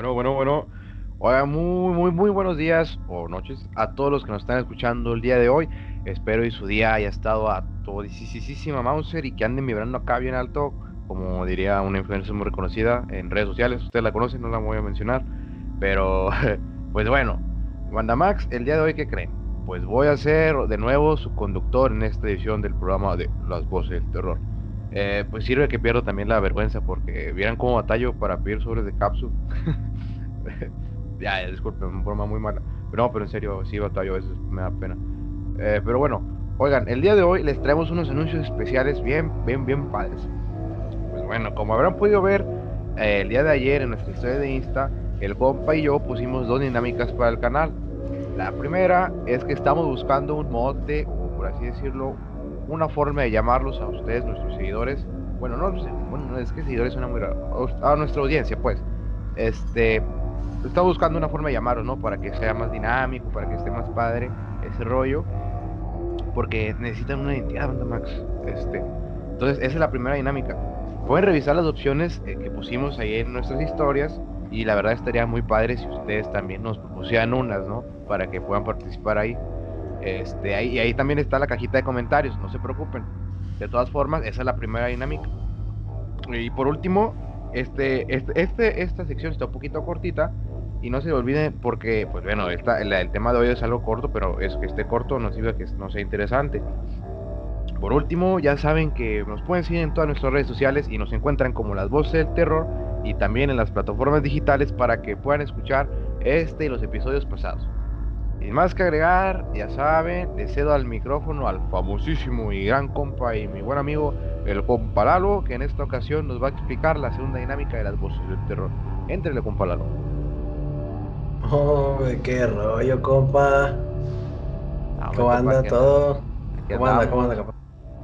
Bueno, bueno, bueno. Hola, muy, muy, muy buenos días o noches a todos los que nos están escuchando el día de hoy. Espero que su día haya estado a todisísima Mauser y que anden vibrando acá bien alto, como diría una influencer muy reconocida en redes sociales. Ustedes la conocen, no la voy a mencionar. Pero, pues bueno, Max, el día de hoy, ¿qué creen? Pues voy a ser de nuevo su conductor en esta edición del programa de Las Voces del Terror. Eh, pues sirve que pierdo también la vergüenza porque vieran cómo batallo para pedir sobres de cápsula. ya, disculpen, forma muy mala. Pero no, pero en serio, sí batallo, a veces me da pena. Eh, pero bueno, oigan, el día de hoy les traemos unos anuncios especiales bien, bien, bien padres. Pues bueno, como habrán podido ver eh, el día de ayer en nuestra historia de Insta, el compa y yo pusimos dos dinámicas para el canal. La primera es que estamos buscando un mote, o por así decirlo, una forma de llamarlos a ustedes, nuestros seguidores. Bueno, no, bueno, es que seguidores suena muy raro. A nuestra audiencia, pues. Este, estamos buscando una forma de llamarlos, ¿no? Para que sea más dinámico, para que esté más padre ese rollo. Porque necesitan una identidad, banda Max. Este, entonces, esa es la primera dinámica. Pueden revisar las opciones eh, que pusimos ahí en nuestras historias. Y la verdad estaría muy padre si ustedes también nos propusieran unas, ¿no? Para que puedan participar ahí. Este, ahí, y ahí también está la cajita de comentarios, no se preocupen. De todas formas, esa es la primera dinámica. Y por último, este, este, este esta sección está un poquito cortita. Y no se olviden porque, pues bueno, esta, el, tema de hoy es algo corto, pero es que esté corto no sirve que no sea interesante. Por último, ya saben que nos pueden seguir en todas nuestras redes sociales y nos encuentran como las voces del terror y también en las plataformas digitales para que puedan escuchar este y los episodios pasados. Sin más que agregar, ya saben, le cedo al micrófono al famosísimo y gran compa y mi buen amigo, el compa Lalo, que en esta ocasión nos va a explicar la segunda dinámica de las voces del terror. Entrele, compa Lalo. Oh, qué rollo, compa. ¿Cómo anda todo? ¿Cómo anda, cómo anda, compa?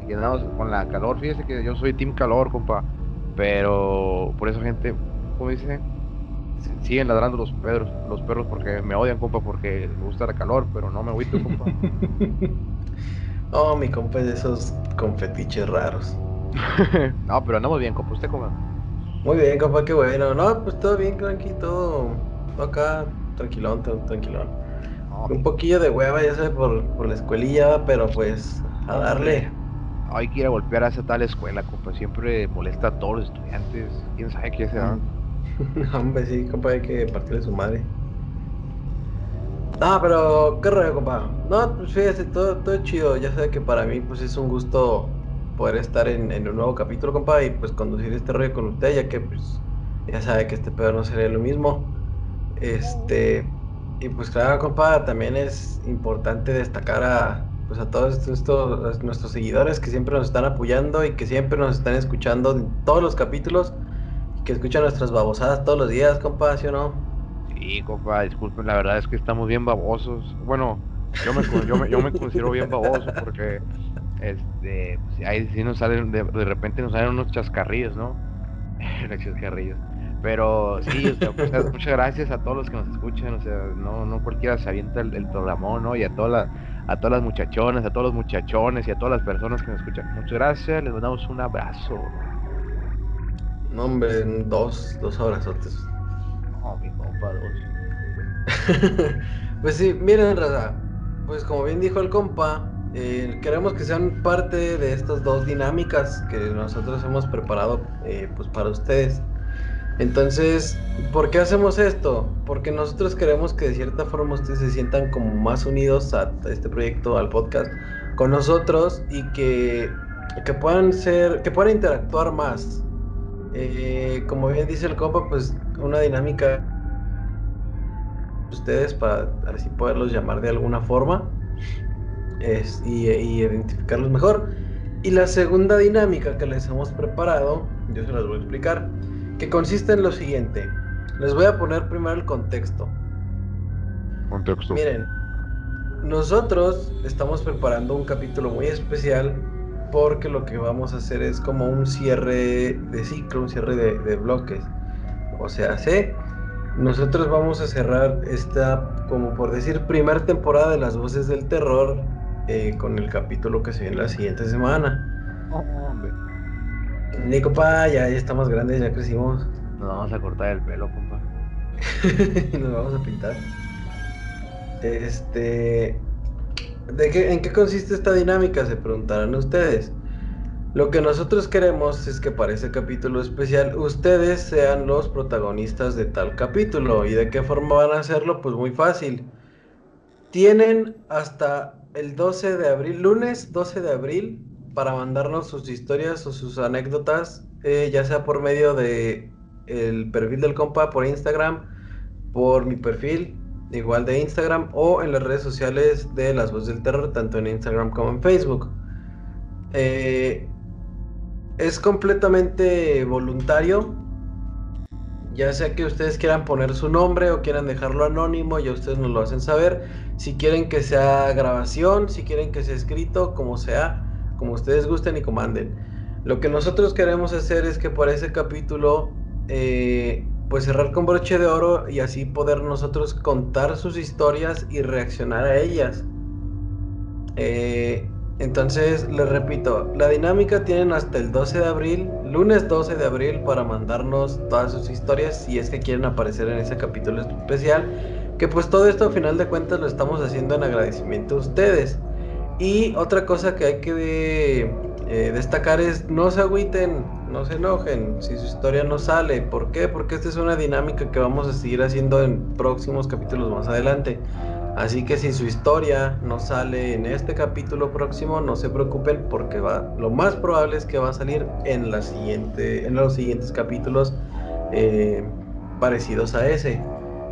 Aquí andamos con la calor, fíjese que yo soy team calor, compa. Pero por eso gente, ¿cómo dice? Siguen ladrando los perros, los perros porque me odian, compa, porque me gusta el calor, pero no me agüito, compa. oh, mi compa es de esos confetiches raros. no, pero andamos bien, compa, ¿usted cómo? Muy bien, compa, qué bueno. No, pues todo bien, tranquilo, todo acá, tranquilón, tranquilón. Un poquillo de hueva, ya sé, por, por la escuelilla, pero pues a darle. Hay que ir a golpear a esa tal escuela, compa. Siempre molesta a todos los estudiantes. ¿Quién sabe qué se dan? Hombre, sí, compa, hay que partirle su madre. Ah, pero qué rollo, compa. No, pues fíjese, todo, todo chido. Ya sé que para mí, pues es un gusto poder estar en, un nuevo capítulo, compa, y pues conducir este rollo con usted, ya que pues ya sabe que este pedo no sería lo mismo. Este, y pues claro, compa, también es importante destacar a pues a todos estos nuestros seguidores que siempre nos están apoyando y que siempre nos están escuchando en todos los capítulos que escucha nuestras babosadas todos los días, compa, ¿sí o no? Sí, compa, disculpen, la verdad es que estamos bien babosos. Bueno, yo me, yo me, considero bien baboso porque este, pues, ahí sí nos salen, de, repente nos salen unos chascarrillos, ¿no? unos chascarrillos. Pero sí, pues, muchas gracias a todos los que nos escuchan, o sea, no, no cualquiera se avienta el, el programón, ¿no? Y a todas a todas las muchachonas, a todos los muchachones y a todas las personas que nos escuchan. Muchas gracias, les mandamos un abrazo. No, hombre, dos, dos abrazotes. No, mi compa, dos. pues sí, miren, Raza. Pues como bien dijo el compa, eh, queremos que sean parte de estas dos dinámicas que nosotros hemos preparado eh, pues para ustedes. Entonces, ¿por qué hacemos esto? Porque nosotros queremos que de cierta forma ustedes se sientan como más unidos a este proyecto, al podcast, con nosotros y que, que puedan ser, que puedan interactuar más. Eh, como bien dice el compa, pues una dinámica ustedes para así poderlos llamar de alguna forma y, identificarlos mejor. Y la segunda dinámica que les hemos preparado, yo se las voy a explicar, que consiste en lo siguiente. Les voy a poner primero el contexto. Contexto. Miren, nosotros estamos preparando un capítulo muy especial porque lo que vamos a hacer es como un cierre de ciclo, un cierre de, bloques. O sea, ¿sí? nosotros vamos a cerrar esta, como por decir, primera temporada de las voces del terror eh, con el capítulo que se viene la siguiente semana. Oh, hombre. Ni compa, ya, ya estamos grandes, ya crecimos. Nos vamos a cortar el pelo, compa. Nos vamos a pintar. Este. ¿De qué, ¿En qué consiste esta dinámica? Se preguntarán ustedes. Lo que nosotros queremos es que para ese capítulo especial ustedes sean los protagonistas de tal capítulo. ¿Y de qué forma van a hacerlo? Pues muy fácil. Tienen hasta el 12 de abril, lunes 12 de abril, para mandarnos sus historias o sus anécdotas, eh, ya sea por medio de el perfil del compa por Instagram, por mi perfil igual de Instagram o en las redes sociales de Las Voces del Terror, tanto en Instagram como en Facebook. Eh, es completamente voluntario. Ya sea que ustedes quieran poner su nombre o quieran dejarlo anónimo, ya ustedes nos lo hacen saber. Si quieren que sea grabación, si quieren que sea escrito, como sea, como ustedes gusten y comanden. Lo que nosotros queremos hacer es que por ese capítulo, eh, pues cerrar con broche de oro y así poder nosotros contar sus historias y reaccionar a ellas. Eh, entonces, les repito, la dinámica tienen hasta el 12 de abril, lunes 12 de abril, para mandarnos todas sus historias si es que quieren aparecer en ese capítulo especial. Que pues todo esto a final de cuentas lo estamos haciendo en agradecimiento a ustedes. Y otra cosa que hay que eh, destacar es no se agüiten, no se enojen si su historia no sale. ¿Por qué? Porque esta es una dinámica que vamos a seguir haciendo en próximos capítulos más adelante. Así que si su historia no sale en este capítulo próximo, no se preocupen porque va, lo más probable es que va a salir en, la siguiente, en los siguientes capítulos eh, parecidos a ese.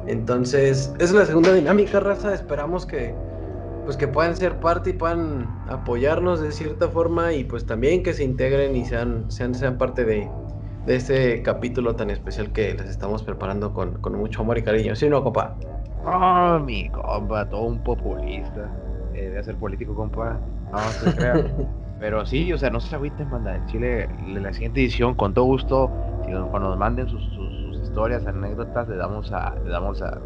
Entonces, es la segunda dinámica, raza. Esperamos que pues que puedan ser parte y puedan apoyarnos de cierta forma y pues también que se integren y sean, sean, sean parte de, de este capítulo tan especial que les estamos preparando con, con mucho amor y cariño. ¿Sí no, compa? Oh, mi compa, todo un populista. Eh, de hacer político, compa. No, se crea. Pero sí, o sea, no se agüiten, banda. En Chile, la siguiente edición, con todo gusto, cuando nos manden sus, sus, historias, anécdotas, le damos a, le damos a,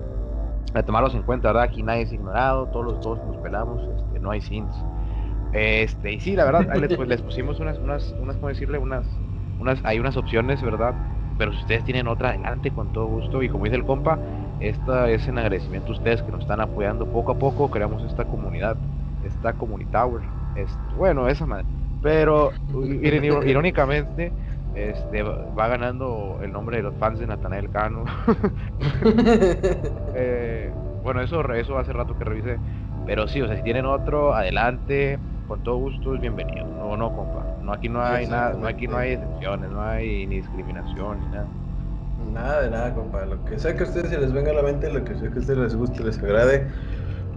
a, tomarlos en cuenta, ¿verdad? Aquí nadie es ignorado, todos los todos nos pelamos, este, no hay sins. Este, y sí, la verdad, les, pues, les pusimos unas, unas, unas, ¿cómo decirle? Unas, unas, hay unas opciones, ¿verdad? Pero si ustedes tienen otra, adelante con todo gusto. Y como dice el compa, esta es en agradecimiento a ustedes que nos están apoyando poco a poco. Creamos esta comunidad, esta Community Tower. bueno, esa madre. Pero irónicamente, este, va ganando el nombre de los fans de Natanael Cano. eh, bueno, eso, eso hace rato que revisé. Pero sí, o sea, si tienen otro, adelante, con todo gusto es bienvenido. No, no, compa. No, aquí no hay nada, no, aquí no hay excepciones, no hay ni discriminación ni nada. Nada de nada, compa. Lo que sea que a ustedes se les venga a la mente, lo que sea que a ustedes les guste, les agrade,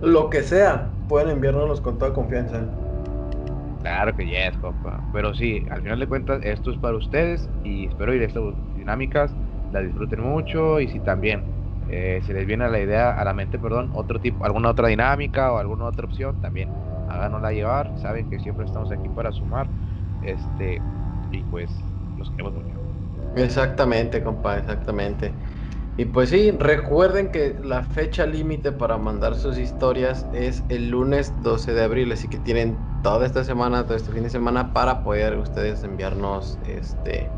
lo que sea, pueden enviárnoslos con toda confianza. Claro que yes, compa. Pero sí, al final de cuentas, esto es para ustedes y espero ir estas dinámicas, las disfruten mucho y si también eh, se les viene a la idea, a la mente, perdón, otro tipo, alguna otra dinámica o alguna otra opción, también háganosla llevar. Saben que siempre estamos aquí para sumar. Este, y pues los queremos mucho. Exactamente, compa, exactamente. Y pues sí, recuerden que la fecha límite para mandar sus historias es el lunes 12 de abril, así que tienen toda esta semana, todo este fin de semana para poder ustedes enviarnos este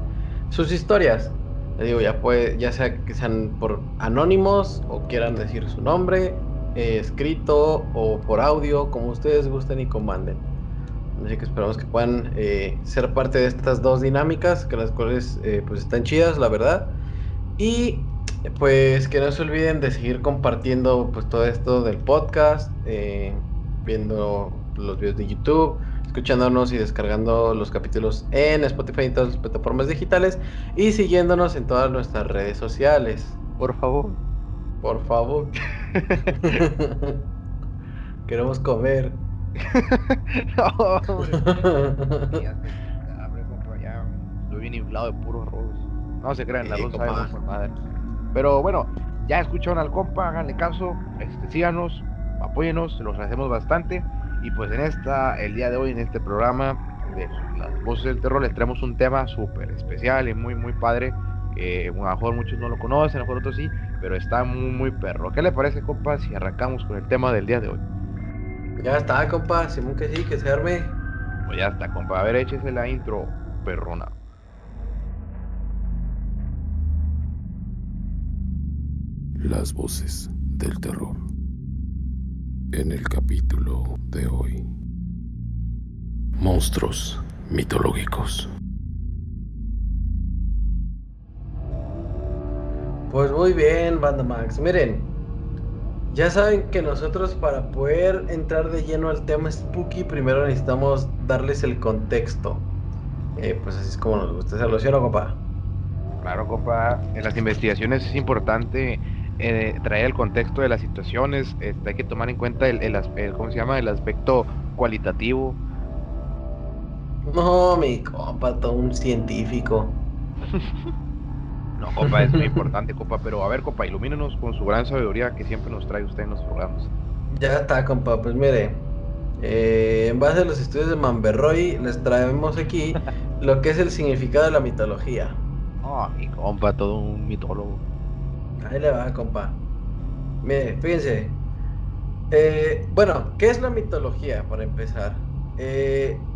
sus historias. Les digo, ya puede, ya sea que sean por anónimos o quieran decir su nombre, eh, escrito o por audio, como ustedes gusten y comanden. Así que esperamos que puedan eh, ser parte de estas dos dinámicas, que las cuales eh, pues están chidas, la verdad. Y pues que no se olviden de seguir compartiendo pues todo esto del podcast, eh, viendo los videos de YouTube, escuchándonos y descargando los capítulos en Spotify y todas las plataformas digitales y siguiéndonos en todas nuestras redes sociales. Por favor. Por favor. Queremos comer. no, ya, estoy bien inflado de puro arroz. No se crean, la arroz sabe por madre. Pero bueno, ya escucharon al compa, háganle caso, este, síganos, apóyenos, se los agradecemos bastante. Y pues en esta, el día de hoy, en este programa de las voces del terror, les traemos un tema súper especial y muy, muy padre. Que a lo mejor muchos no lo conocen, a lo mejor otros sí, pero está muy, muy perro. ¿Qué le parece, compa, si arrancamos con el tema del día de hoy? Ya está, compa. Simón que sí, que se arme. Pues ya está, compa. A ver, échese la intro, perrona. Las voces del terror. En el capítulo de hoy. Monstruos mitológicos. Pues muy bien, Banda Max. Miren, ya saben que nosotros para poder entrar de lleno al tema spooky, primero necesitamos darles el contexto. Eh, pues así es como nos gusta hacerlo, ¿sí o no, compa? Claro, compa. En las investigaciones es importante eh, traer el contexto de las situaciones. Este, hay que tomar en cuenta el, el, el, ¿cómo se llama? El aspecto cualitativo. No, mi compa, todo un científico. no, compa, es muy importante, compa. Pero a ver, compa, ilumínenos con su gran sabiduría que siempre nos trae usted en los programas. Ya está, compa. Pues mire, eh, en base a los estudios de Manberroy, les traemos aquí lo que es el significado de la mitología. Oh, mi compa, todo un mitólogo. Ahí le va, compa. Mire, fíjense. Eh, bueno, ¿qué es la mitología para empezar? Eh,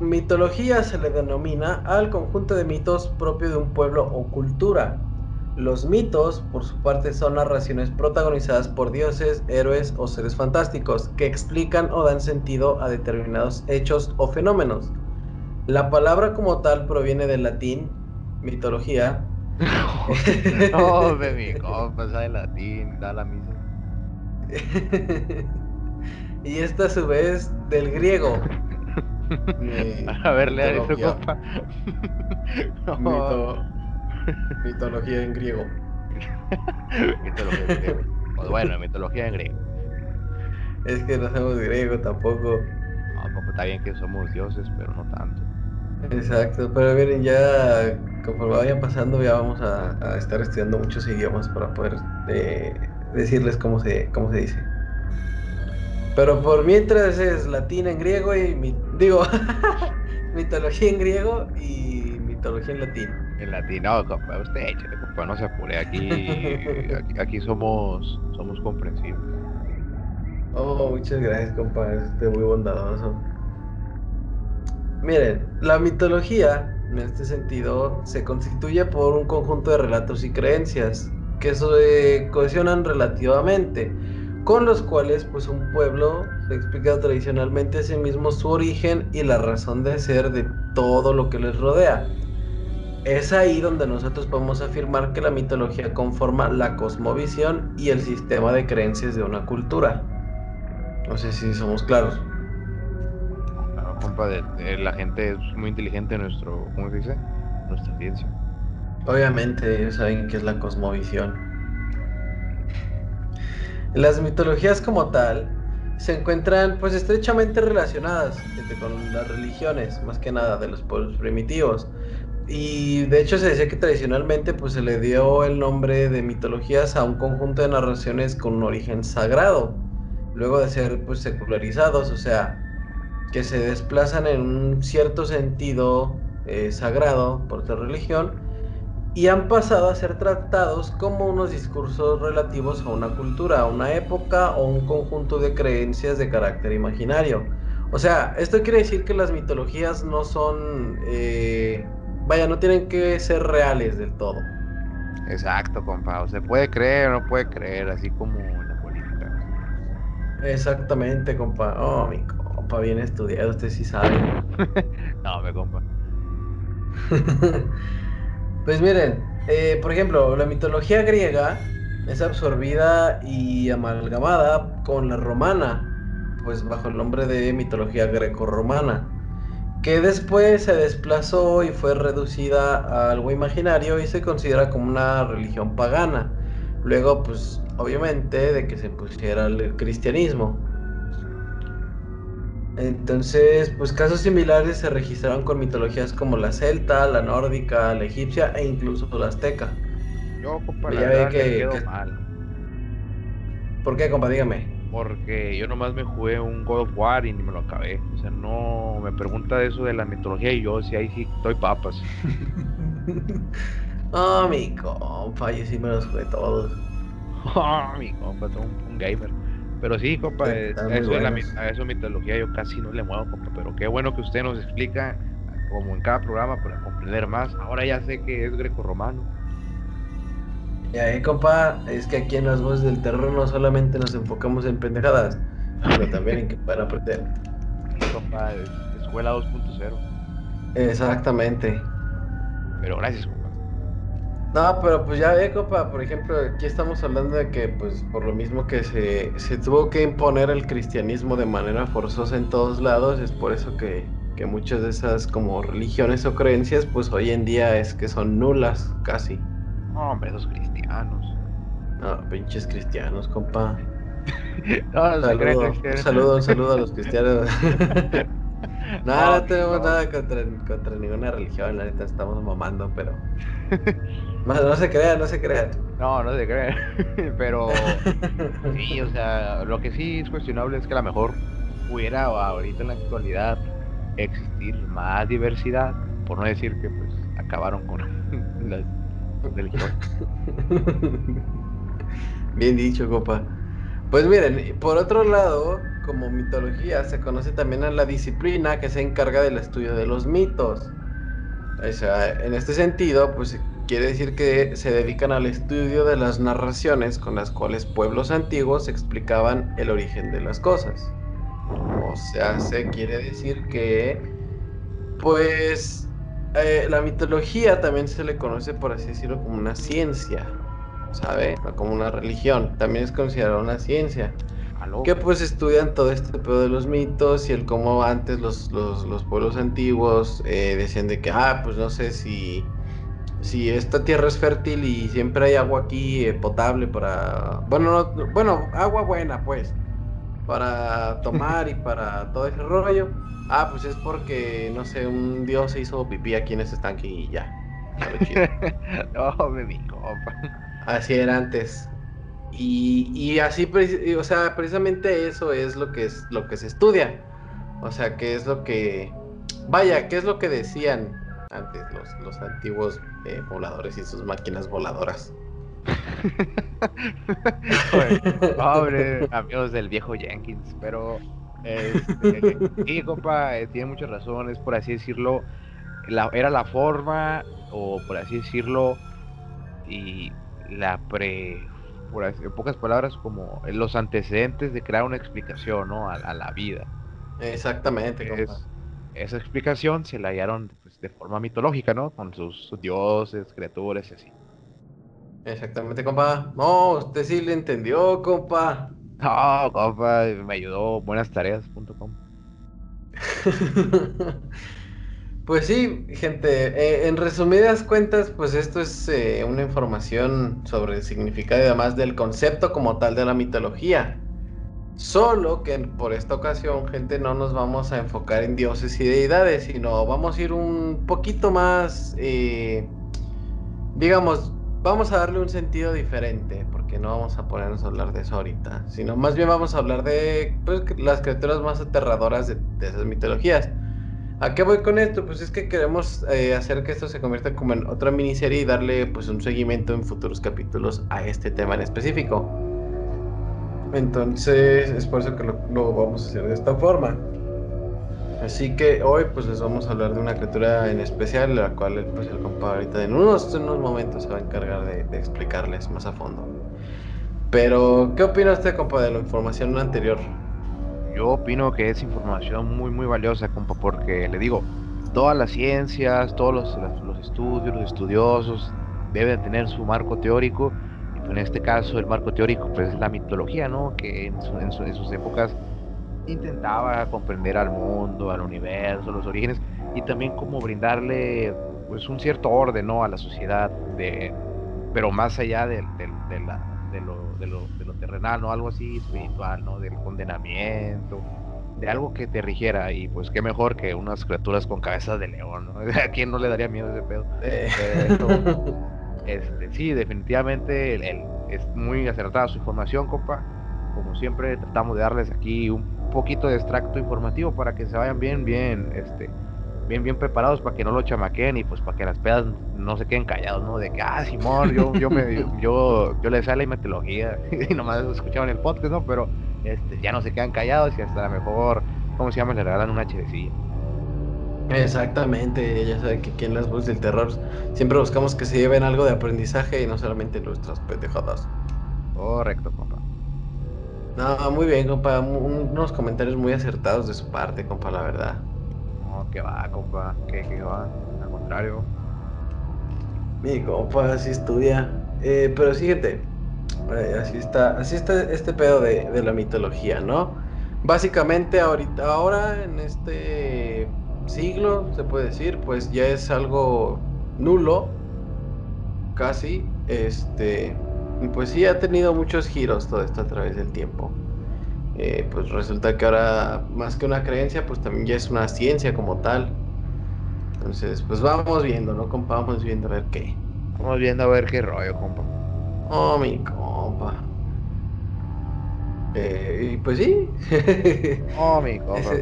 mitología se le denomina al conjunto de mitos propio de un pueblo o cultura. Los mitos, por su parte, son narraciones protagonizadas por dioses, héroes o seres fantásticos que explican o dan sentido a determinados hechos o fenómenos. La palabra como tal proviene del latín mitología. no, de mi compa, de latín, da la misa. y esta a su vez del griego. a ver, lea eso, compa. Mito... Mitología en griego. mitología en griego. Pues bueno, mitología en griego. Es que no somos griego tampoco. No, compa, está bien que somos dioses, pero no tanto. Exacto, pero miren, ya conforme vayan pasando, ya vamos a, a estar estudiando muchos idiomas para poder eh, decirles cómo se, cómo se dice. Pero por mientras es latín en griego y mi, digo mitología en griego y mitología en latín. En latín, no, compa, usted échale, compa, no se apure, aquí, aquí, aquí, somos, somos comprensivos. Oh, muchas gracias, compa, es muy bondadoso. Miren, la mitología, en este sentido, se constituye por un conjunto de relatos y creencias que se cohesionan relativamente, con los cuales pues un pueblo se explica tradicionalmente a sí mismo su origen y la razón de ser de todo lo que les rodea. Es ahí donde nosotros podemos afirmar que la mitología conforma la cosmovisión y el sistema de creencias de una cultura. No sé si somos claros la gente es muy inteligente en nuestro, ¿cómo se dice? Nuestra audiencia. Obviamente ellos saben qué es la cosmovisión. Las mitologías como tal se encuentran pues estrechamente relacionadas con las religiones, más que nada de los pueblos primitivos. Y de hecho se decía que tradicionalmente pues se le dio el nombre de mitologías a un conjunto de narraciones con un origen sagrado, luego de ser pues secularizados, o sea, que se desplazan en un cierto sentido eh, sagrado por su religión y han pasado a ser tratados como unos discursos relativos a una cultura, a una época o un conjunto de creencias de carácter imaginario. O sea, esto quiere decir que las mitologías no son, eh, vaya, no tienen que ser reales del todo. Exacto, compa. O se puede creer o no puede creer, así como en la política. Exactamente, compa. Oh, mi compa, bien estudiado, usted sí sabe. no, me compa. pues miren, eh, por ejemplo, la mitología griega es absorbida y amalgamada con la romana, pues bajo el nombre de mitología greco-romana, que después se desplazó y fue reducida a algo imaginario y se considera como una religión pagana. Luego, pues obviamente, de que se pusiera el cristianismo. Entonces, pues casos similares se registraron con mitologías como la celta, la nórdica, la egipcia e incluso la azteca. Yo, compa, la verdad que, quedo que... mal. ¿Por qué, compa? Dígame. Porque yo nomás me jugué un God of War y ni me lo acabé. O sea, no me pregunta eso de la mitología y yo, si ahí sí estoy papas. oh, mi compa, yo sí me los jugué todos. Oh, mi compa, todo un, un gamer. Pero sí, compa, eso es la, a eso mitología yo casi no le muevo, compa, pero qué bueno que usted nos explica, como en cada programa, para comprender más. Ahora ya sé que es greco-romano. Y ahí, compa, es que aquí en las voces del terror no solamente nos enfocamos en pendejadas, sino también en que puedan aprender. Compa, es- escuela 2.0. Exactamente. Pero gracias, compa. No, pero pues ya ve, compa, por ejemplo, aquí estamos hablando de que, pues, por lo mismo que se, se tuvo que imponer el cristianismo de manera forzosa en todos lados, es por eso que, que muchas de esas como religiones o creencias, pues hoy en día es que son nulas, casi. No, hombre, esos cristianos. No, pinches cristianos, compa. No, Saludo, un saludo, un saludo a los cristianos. no, No, tenemos nada contra, contra ninguna religión, la neta estamos mamando, pero... No, no se crean, no se crean. No, no se crean. Pero sí, o sea, lo que sí es cuestionable es que a lo mejor pudiera ahorita en la actualidad existir más diversidad, por no decir que pues acabaron con las religiones. Bien dicho, copa. Pues miren, por otro lado, como mitología, se conoce también a la disciplina que se encarga del estudio de los mitos. O sea, en este sentido, pues quiere decir que se dedican al estudio de las narraciones con las cuales pueblos antiguos explicaban el origen de las cosas. O sea, se quiere decir que, pues, eh, la mitología también se le conoce, por así decirlo, como una ciencia. ¿sabe? No como una religión, también es considerada una ciencia. Aló. Que pues estudian todo este pedo de los mitos y el cómo antes los, los, los pueblos antiguos eh, decían de que, ah, pues no sé si, si esta tierra es fértil y siempre hay agua aquí eh, potable para, bueno, no- bueno, agua buena pues, para tomar y para todo ese rollo. Ah, pues es porque, no sé, un dios se hizo pipí aquí en ese estanque y ya. No, me mi compa. Así era antes. Y, y así, o sea, precisamente eso es lo que es lo que se estudia. O sea, qué es lo que, vaya, qué es lo que decían antes los, los antiguos eh, pobladores y sus máquinas voladoras. Pobre amigos del viejo Jenkins, pero este, sí, compa, eh, tiene muchas razones, por así decirlo, era la forma, o por así decirlo, y la pre, por así- en pocas palabras, como los antecedentes de crear una explicación, ¿no? A, a la vida. Exactamente, compa. Es- esa explicación se la hallaron pues, de forma mitológica, ¿no? Con sus dioses, criaturas y así. Exactamente, compa. No, usted sí le entendió, compa. No, compa, me ayudó buenastareas.com. Pues sí, gente, eh, en resumidas cuentas, pues esto es eh, una información sobre el significado y además del concepto como tal de la mitología. Solo que por esta ocasión, gente, no nos vamos a enfocar en dioses y deidades, sino vamos a ir un poquito más, eh, digamos, vamos a darle un sentido diferente, porque no vamos a ponernos a hablar de eso ahorita, sino más bien vamos a hablar de pues, las criaturas más aterradoras de, de esas mitologías. ¿A qué voy con esto? Pues es que queremos eh, hacer que esto se convierta como en otra miniserie y darle pues un seguimiento en futuros capítulos a este tema en específico. Entonces es por eso que lo, lo vamos a hacer de esta forma. Así que hoy pues les vamos a hablar de una criatura en especial, la cual pues el compa ahorita en unos, en unos momentos se va a encargar de, de explicarles más a fondo. Pero, ¿qué opina usted, compa, de la información anterior? Yo opino que es información muy, muy valiosa, compa, porque le digo, todas las ciencias, todos los, los estudios, los estudiosos deben tener su marco teórico. Y en este caso, el marco teórico, pues es la mitología, ¿no? Que en, su- en su- en sus épocas intentaba comprender al mundo, al universo, los orígenes, y también como brindarle, pues, un cierto orden, ¿no? A la sociedad, de, pero más allá de lo terrenal, ¿no? Algo así espiritual, ¿no? Del condenamiento, de algo que te rigiera, y pues qué mejor que unas criaturas con cabezas de león, ¿no? ¿A quién no le daría miedo ese pedo? Eh, este, sí, definitivamente el- el- es muy acertada su información, compa. Como siempre, tratamos de darles aquí un poquito de extracto informativo para que se vayan bien, bien, este, bien, bien preparados para que no lo chamaquen y pues para que las pedas no se queden callados, ¿no? De que, ah, Simón, yo, yo me, yo, yo le sé la metodología y nomás escuchaban el podcast, ¿no? Pero, este, ya no se quedan callados y hasta a lo mejor, ¿cómo se llama? Le regalan una chedecilla. Exactamente, ya saben que aquí en las voces del terror siempre buscamos que se lleven algo de aprendizaje y no solamente nuestras pendejadas. Correcto, compa. No, muy bien, compa. Unos comentarios muy acertados de su parte, compa, la verdad. Que va, compa. Que, va. Al contrario. Mi compa, así estudia. Eh, pero fíjate, así está, así está este pedo de, de la mitología, ¿no? Básicamente ahorita, ahora en este siglo, se puede decir, pues ya es algo nulo, casi, este, pues sí ha tenido muchos giros todo esto a través del tiempo. Eh, pues resulta que ahora, más que una creencia, pues también ya es una ciencia como tal. Entonces, pues vamos viendo, ¿no, compa? Vamos viendo a ver qué. Vamos viendo a ver qué rollo, compa. Oh, mi compa. Eh, pues sí. oh, mi compa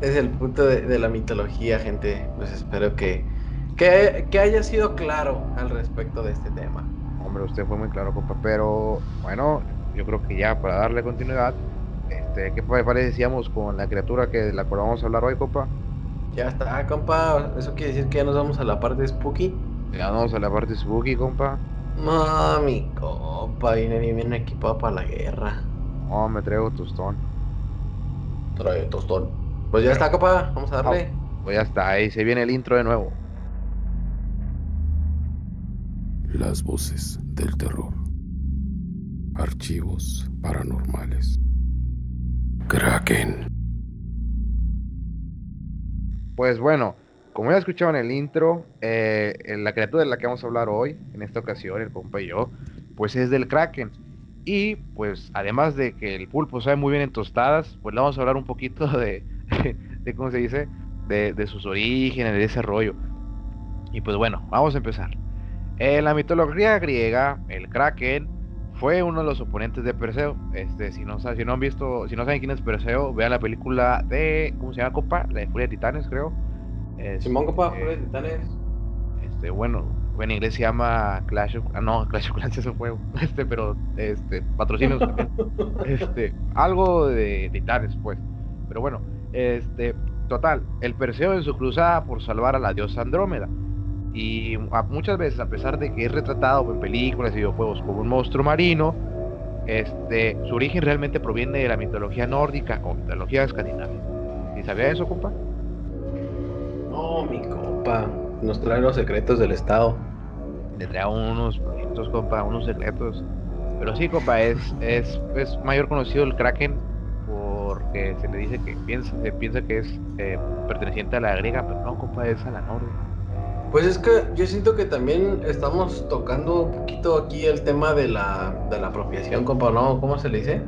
es el punto de, la mitología, gente. Pues espero que, que, haya sido claro al respecto de este tema. Hombre, usted fue muy claro, compa. Pero bueno, yo creo que ya para darle continuidad, este, ¿qué decíamos con la criatura que de la cual vamos a hablar hoy, compa? Ya está, compa. Eso quiere decir que ya nos vamos a la parte spooky. Ya vamos a la parte spooky, compa. Mami, compa, viene bien equipado para la guerra. No, me traigo tostón. Trae tostón. Pues ya está, copa. Vamos a darle. pues ya está. Ahí se viene el intro de nuevo. Las voces del terror. Archivos paranormales. Kraken. Pues bueno, como ya escucharon en el intro, eh, la criatura de la que vamos a hablar hoy, en esta ocasión, el compa y yo, pues es del Kraken. Y pues además de que el pulpo sabe muy bien en tostadas, pues le vamos a hablar un poquito de, de, ¿cómo se dice? De, sus orígenes, de desarrollo. Y pues bueno, vamos a empezar. En la mitología griega, el Kraken fue uno de los oponentes de Perseo. Este, si no, si no han visto, si no saben quién es Perseo, vean la película de, ¿cómo se llama, Copa? La de Furia de Titanes, creo. Simón Copa, Furia de Titanes. Este, bueno, en inglés se llama Clash of, ah, no, Clash of Clans es un juego, este, pero, este, patrocinios este, algo de titanes, pues. Pero bueno, este, total, el Perseo en su cruzada por salvar a la diosa Andrómeda. Y muchas veces, a pesar de que es retratado en películas y videojuegos como un monstruo marino, este, su origen realmente proviene de la mitología nórdica o mitología escandinavia. ¿Y sabía eso, compa? No, mi compa. Nos trae los secretos del Estado. Le trae unos proyectos, compa, unos secretos. Pero sí, compa, es, es, es mayor conocido el Kraken porque se le dice que piensa, se piensa que es eh, perteneciente a la griega, pero no, compa, es a la nórdica. Pues es que yo siento que también estamos tocando un poquito aquí el tema de la, de la apropiación, compa, ¿no? ¿Cómo se le dice?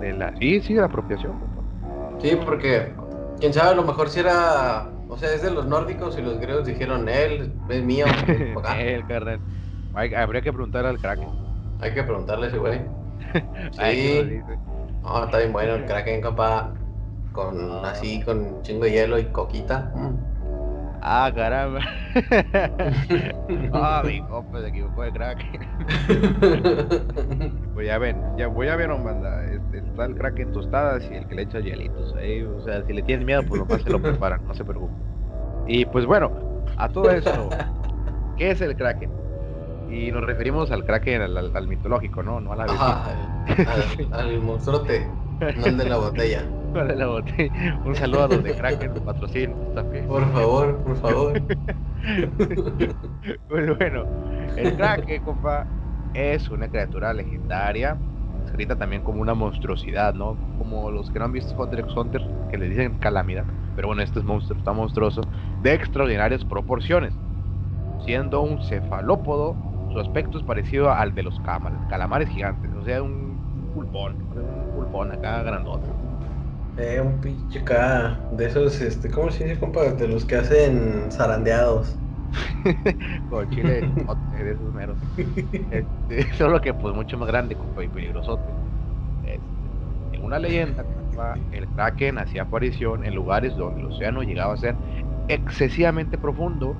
De la, sí, sí, de la apropiación, compa. Sí, porque quién sabe, a lo mejor si era, o sea, es de los nórdicos y los griegos dijeron, él es mío. el carnal. Habría que preguntar al Kraken. Hay que preguntarle ese güey. sí. No, está bien bueno el Kraken, compa. Con así, con chingo de hielo y coquita. Mm. Ah, caramba. ah, mi compa se equivocó de Kraken. pues ya ven, ya voy a ver, banda. Este, está el Kraken tostadas y el que le echa hielitos ahí. O sea, si le tienes miedo, pues nomás se lo preparan, no se preocupen. Y pues bueno, a todo eso, ¿qué es el Kraken? Y nos referimos al Kraken, al, mitológico, ¿no? No a la al, al, monstruote, no al de la botella. No de la botella. Un saludo a los de Kraken, patrocino, también. Por favor, por favor. pues bueno, el Kraken, compa, es una criatura legendaria, escrita también como una monstruosidad, ¿no? Como los que no han visto Hunter x Hunter, que le dicen calamidad. Pero bueno, este es monstruo, está monstruoso, de extraordinarias proporciones, siendo un cefalópodo su aspecto es parecido al de los calamares gigantes, o sea, un pulpón, un acá grandote. Eh, un pinche acá, de esos, este, ¿cómo se dice, compa? De los que hacen zarandeados. Con chile de esos meros. Este, solo que pues mucho más grande, compa, y peligrosote. Este, en una leyenda, el Kraken hacía aparición en lugares donde el océano llegaba a ser excesivamente profundo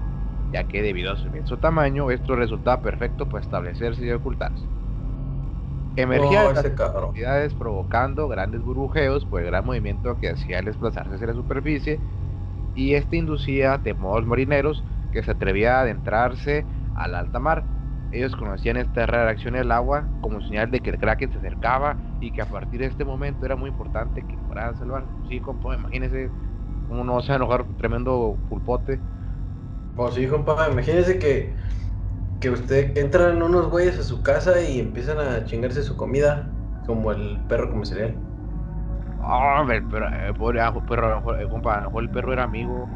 ya que debido a su inmenso tamaño, esto resultaba perfecto para establecerse y ocultarse. Emergía oh, las provocando grandes burbujeos por el gran movimiento que hacía al desplazarse hacia la superficie y este inducía temor a los marineros que se atrevía a adentrarse al alta mar. Ellos conocían esta reacción del agua como señal de que el kraken se acercaba y que a partir de este momento era muy importante que fueran a salvar. Sí, compa, imagínese cómo no se va a enojar un tremendo pulpote. O sí, compa, imagínese que, que usted entran unos güeyes a su casa y empiezan a chingarse su comida, como el perro como cereal. Ah, hombre, pero, eh, pobre, pero a lo mejor, eh, compa, a lo mejor el perro era amigo.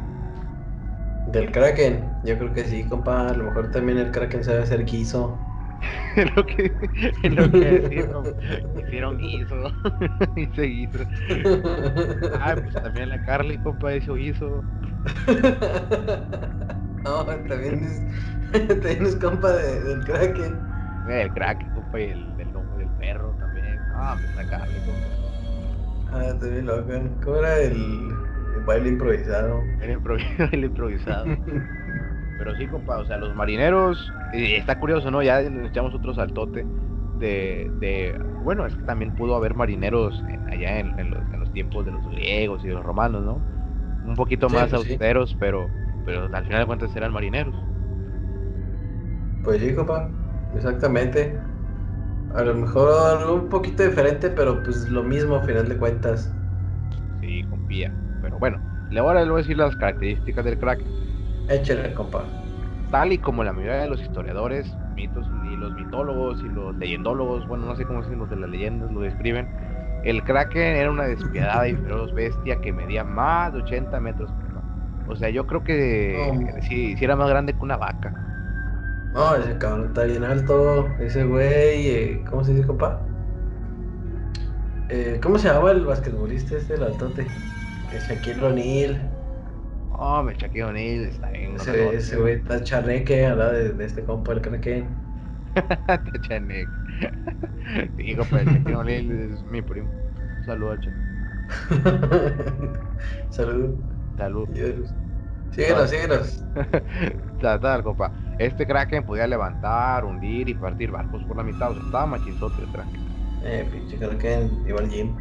Del Kraken, yo creo que sí, compa. A lo mejor también el Kraken sabe hacer guiso. Es lo que, lo que decimos. Hicieron guiso. Hice guiso. Ah, pues también la Carly, compa, hizo guiso. no, también es, también es compa de- del Kraken. El crack, compa, y el del lomo del perro también. Ah, la Carly, compa. Ah, también loco. ¿Cómo era el, el baile improvisado? El improvisado. El improvisado. Pero sí, compa, o sea, los marineros, y está curioso, ¿no? Ya nos echamos otro saltote de, de bueno, es que también pudo haber marineros en- allá en, en los, en los tiempos de los griegos y de los romanos, ¿no? Un poquito Sí, más pues sí. austeros, pero, pero al final de cuentas eran marineros. Pues sí, compa. Exactamente. A lo mejor un poquito diferente, pero pues lo mismo a final de cuentas. Sí, compía. Pero bueno, ahora le voy a decir las características del crack. Échale, compa. Tal y como la mayoría de los historiadores, mitos y los mitólogos y los leyendólogos, bueno, no sé cómo dicen los de las leyendas, lo describen, el kraken era una despiadada y feroz bestia que medía más de 80 metros. O sea, yo creo que No. sí, sí era más grande que una vaca. No, ese cabrón está bien alto. Ese güey, eh, ¿cómo se dice, compa? Eh, ¿Cómo se llama el basquetbolista este, el altote? El Shaquille O'Neal. Oh, me Shaquille O'Neal está bien. Ese, grandote. ese güey está charreque al lado de, de este compa, el Kraken. Chanek. Sí, compa, el Shaquille O'Neal es mi primo. Saludos, Che. Salud. Salud. Síguenos, síguenos. tal, tal, compa. Este Kraken podía levantar, hundir y partir barcos por la mitad. O sea, estaba machinzote el Kraken. Eh, pinche Kraken, iba al gym.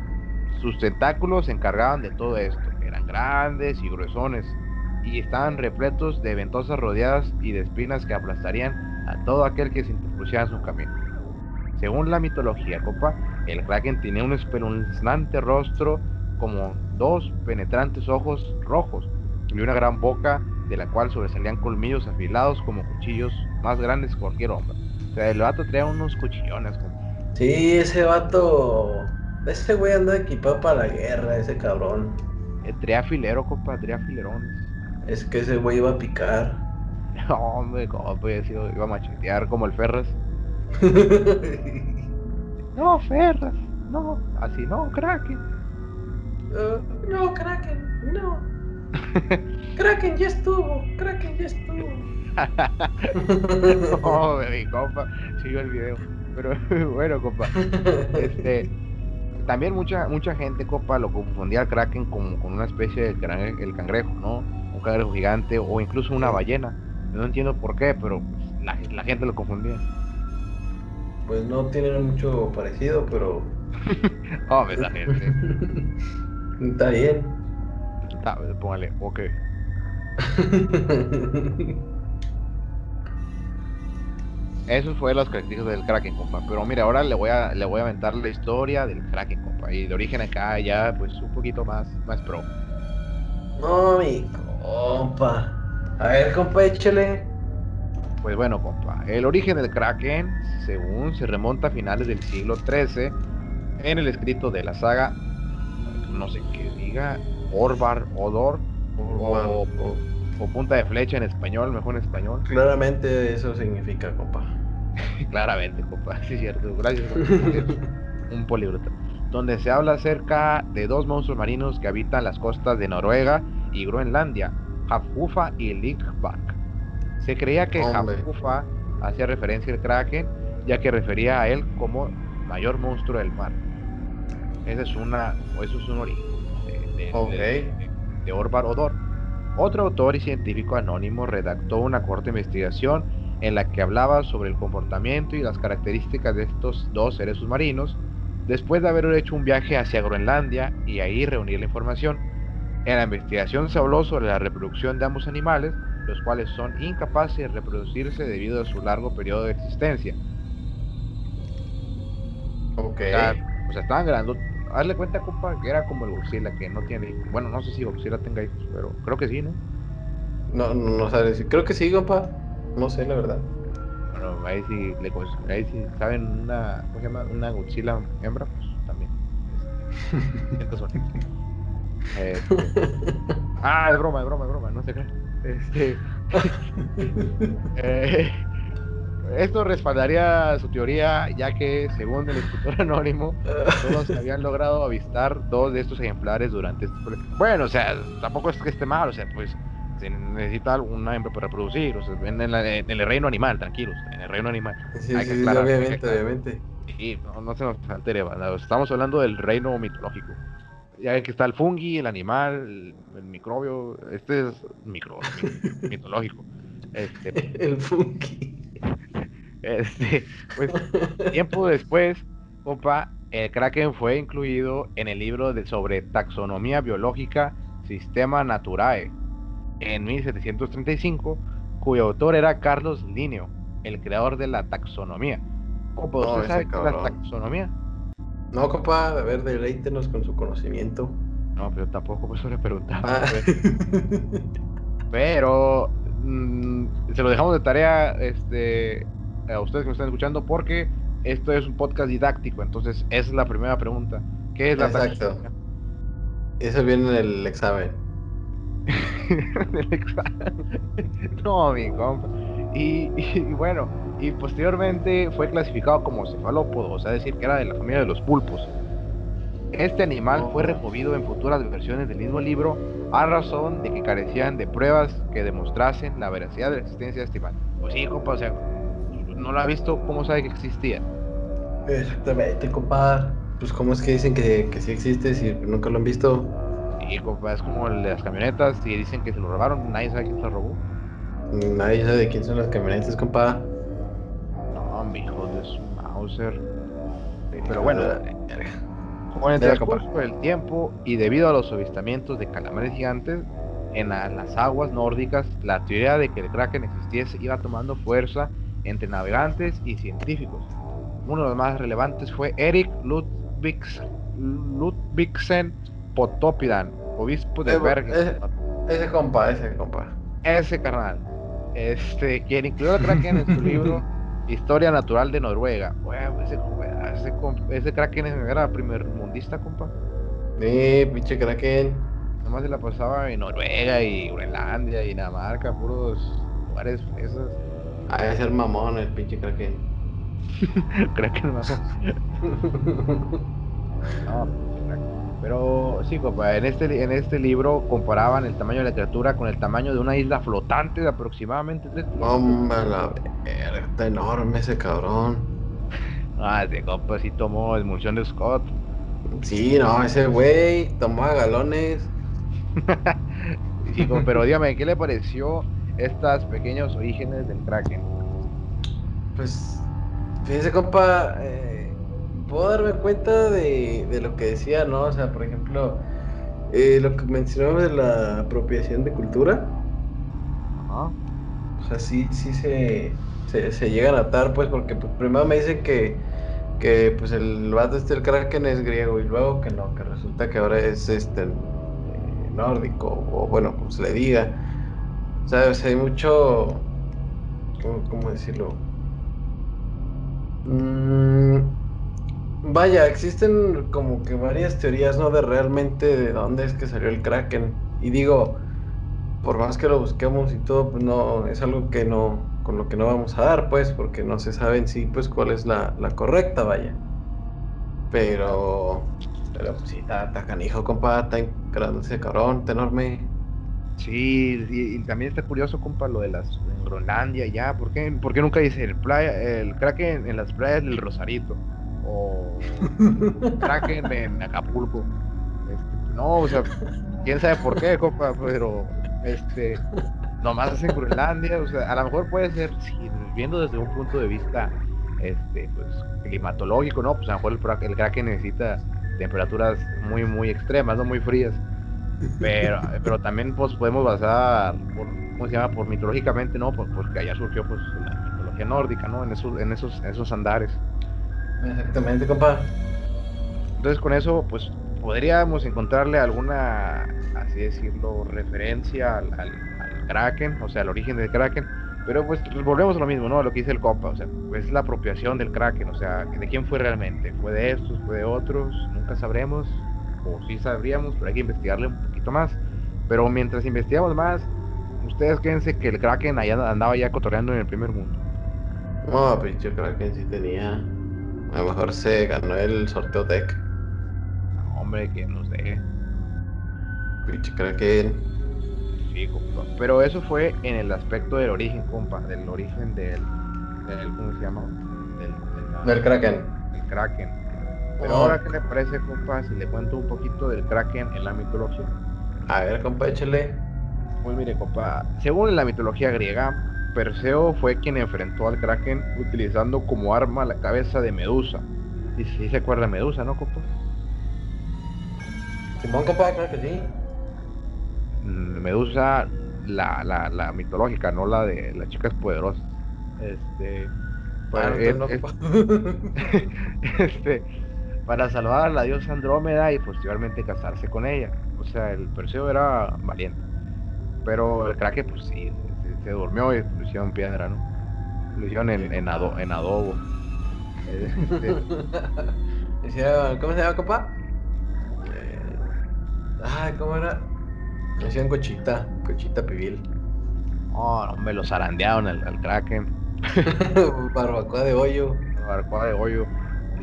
Sus tentáculos se encargaban de todo esto. Eran grandes y gruesones. Y estaban repletos de ventosas rodeadas y de espinas que aplastarían a todo aquel que se interpusiera en su camino. Según la mitología, compa, el Kraken tenía un espeluznante rostro como dos penetrantes ojos rojos y una gran boca de la cual sobresalían colmillos afilados como cuchillos más grandes que cualquier hombre. O sea, el vato traía unos cuchillones, compa. Sí, ese vato. Ese güey anda equipado para la guerra, ese cabrón. Eh, Traía filero, compa, traía filerones. Es que ese güey iba a picar. No, hombre, sido- iba a machetear como el Ferras. No, Ferras, no, así no, Kraken. Uh, no, Kraken, no. Kraken ya estuvo, Kraken ya estuvo. No, mi compa, sigo el video. Pero bueno, compa. Este, también mucha mucha gente, compa, lo confundía al Kraken como con una especie de el cangrejo, ¿no? Un cangrejo gigante o incluso una ballena. No entiendo por qué, pero la, la gente lo confundía. Pues no tienen mucho parecido, pero. Oh. Está bien. Está, póngale, ok. Eso fue las características del Kraken, compa. Pero mira, ahora le voy a le voy a aventar la historia del Kraken, compa. Y de origen acá ya, pues un poquito más, más pro. No, mi compa. A ver, compa, échale. Pues bueno, compa. El origen del Kraken, según se remonta a finales del siglo XIII, en el escrito de la saga, no sé qué diga, Orvar Odor, o, o punta de flecha en español, mejor en español. Claramente eso significa, compa. Claramente, compa, sí es cierto. Gracias, un políglota. Donde se habla acerca de dos monstruos marinos que habitan las costas de Noruega y Groenlandia, Hafgufa y Lickback. Se creía que. Hafgufa hacía referencia al Kraken, ya que refería a él como mayor monstruo del mar. Esa es una, o eso es un origen de, de, Ok. de- de Orvar Odor. Otro autor y científico anónimo redactó una corta investigación en la que hablaba sobre el comportamiento y las características de estos dos seres submarinos, después de haber hecho un viaje hacia Groenlandia y ahí reunir la información. En la investigación se habló sobre la reproducción de ambos animales, los cuales son incapaces de reproducirse debido a su largo periodo de existencia. Ok. O sea, o sea, estaban ganando. Hazle cuenta, compa, que era como el Godzilla, que no tiene hijos. Bueno, no sé si Godzilla tenga hijos, pero creo que sí, ¿no? No, no, no sabes decir. Creo que sí, compa. No sé, la verdad. Bueno, ahí sí, le, ahí sí saben una, ¿cómo se llama? Una Godzilla hembra, pues también. Este, estos son. Este, ah, es broma, es broma, es broma, no se crean. Este, eh, esto respaldaría su teoría, ya que, según el escritor anónimo, solo se habían logrado avistar dos de estos ejemplares durante este Bueno, o sea, tampoco es que esté mal, o sea, pues se necesita una hembra para reproducir, o sea, en, la- en el reino animal, tranquilos, en el reino animal. Sí, Hay sí, que sí, aclarar, hay que obviamente, obviamente. Y no, no se nos altere, Estamos hablando del reino mitológico. Ya que está el fungi, el animal, el, microbio. Este es micro, mi- mitológico. Este, El funky. Este, pues tiempo después, compa, el Kraken fue incluido en el libro de, sobre taxonomía biológica Sistema Naturae en 1735, cuyo autor era Carlos Linneo, el creador de la taxonomía. Compa, No, ¿usted ese sabe qué es la taxonomía? No, compa, a ver, deleítenos con su conocimiento. No, pero tampoco por eso le preguntaba. Ah. Pero mm, se lo dejamos de tarea este, a ustedes que me están escuchando porque esto es un podcast didáctico. Entonces, esa es la primera pregunta. ¿Qué es la Exacto. taxonomía? Eso viene en el examen. No, mi compa. Y, y bueno, y posteriormente fue clasificado como cefalópodo, o sea, decir que era de la familia de los pulpos. Este animal fue Oh. removido en futuras versiones del mismo libro a razón de que carecían de pruebas que demostrasen la veracidad de la existencia de este animal. Pues sí, compa, o sea, no lo ha visto, ¿cómo sabe que existía? Exactamente, compa. Pues, ¿cómo es que dicen que, que sí existe si nunca lo han visto? Sí, compa, es como el de las camionetas, y dicen que se lo robaron, nadie sabe quién se lo robó. Nadie sabe de quién son las camionetas, compa. No, mi hijo de su Mauser. Pero bueno, Verga. Con el transcurso del tiempo y debido a los avistamientos de calamares gigantes en la- las aguas nórdicas, la teoría de que el kraken existiese iba tomando fuerza entre navegantes y científicos. Uno de los más relevantes fue Eric Ludwigs, Ludvigsen Potopidan, obispo de Eh, Bergen. eh. Ese compa, ese compa. Ese carnal, este, quien incluyó al kraken en su libro Historia Natural de Noruega. Güey, ese, ese kraken era primer mundista, compa. Sí, pinche Kraken. Nomás se la pasaba en Noruega y Groenlandia y Dinamarca, puros lugares esos. Ha de ser mamón el pinche Kraken. Creo que no. No, pero sí, compa, en este, li- en este libro comparaban el tamaño de la criatura con el tamaño de una isla flotante de aproximadamente 3 Hombre, la verga, está enorme ese cabrón. Ah, ese compa sí tomó emulsión de Scott. Sí, no, ese güey tomaba galones. Sí, compa, pero dígame, ¿qué le pareció estos pequeños orígenes del Kraken? Pues, fíjese, compa, eh, puedo darme cuenta de, de lo que decía, ¿no? O sea, por ejemplo, eh, lo que mencionamos de la apropiación de cultura. Ajá. O sea, sí, sí se, se, se llegan a atar, pues, porque pues, primero me dicen que, que pues el vato este, el Kraken es griego, y luego que no, que resulta que ahora es este eh, nórdico, o bueno, como se le diga. O sea, hay mucho, ¿cómo, decirlo? Mm, vaya, existen como que varias teorías, ¿no? De realmente de dónde es que salió el Kraken. Y digo, por más que lo busquemos y todo, pues no, es algo que no, con lo que no vamos a dar, pues, porque no se sabe en sí, pues, cuál es la, la correcta, vaya. Pero, pero pues, sí, está, está canijo, compa, está ese cabrón, está enorme. Sí, y, y también está curioso, compa, lo de las en Groenlandia ya. ¿Por qué, por qué nunca dice el playa, el Kraken en las playas del Rosarito? O Kraken en Acapulco. Este, no, o sea, quién sabe por qué, compa, pero este nomás en Groenlandia, o sea, a lo mejor puede ser, sí, viendo desde un punto de vista este, pues, climatológico, ¿no? Pues a lo mejor el, el Kraken necesita temperaturas muy, muy extremas, no muy frías. Pero, pero también pues podemos basar, por, ¿cómo se llama? Por mitológicamente, ¿no? Pues, porque allá surgió pues la mitología nórdica, ¿no? En esos, en esos, esos andares. Exactamente, compa. Entonces con eso, pues podríamos encontrarle alguna, así decirlo, referencia al, al, Kraken, o sea, al origen del Kraken. Pero pues volvemos a lo mismo, ¿no? A lo que dice el compa, o sea, pues es la apropiación del Kraken, o sea, ¿de quién fue realmente? ¿Fue de estos? ¿Fue de otros? Nunca sabremos, o sí sabríamos, pero hay que investigarle un poquito más. Pero mientras investigamos más, ustedes quédense que el Kraken allá andaba ya cotorreando en el primer mundo. No, pinche Kraken sí tenía. A lo mejor se ganó el sorteo deck. hombre, que nos deje. Pinche Kraken. Sí, compa. Pero eso fue en el aspecto del origen, compa. Del origen del. del ¿Cómo se llama? Del, del, Kraken. El Kraken. Pero ahora, ¿qué le parece, compa? Si le cuento un poquito del Kraken en la mitología. A ver, compa, échale. Pues mire, compa. Según la mitología griega, Perseo fue quien enfrentó al Kraken utilizando como arma la cabeza de Medusa. Y si se acuerda de Medusa, ¿no, compa? Simón, compa, claro que sí. Mm, Medusa, la, la, la mitológica, no la de las chicas poderosas. Este. Para, este, para salvar a la diosa Andrómeda y posteriormente casarse con ella. O sea, el Perseo era valiente. Pero el Kraken, pues sí, se durmió y lo hicieron piedra, ¿no? Lo hicieron en, en, en adobo. ¿Cómo se llama, compa? Eh, ay, ¿cómo era? Decían cochita, cochita pibil. Oh, no, me lo zarandearon al, al Kraken. Barbacoa de hoyo. Barbacoa de hoyo.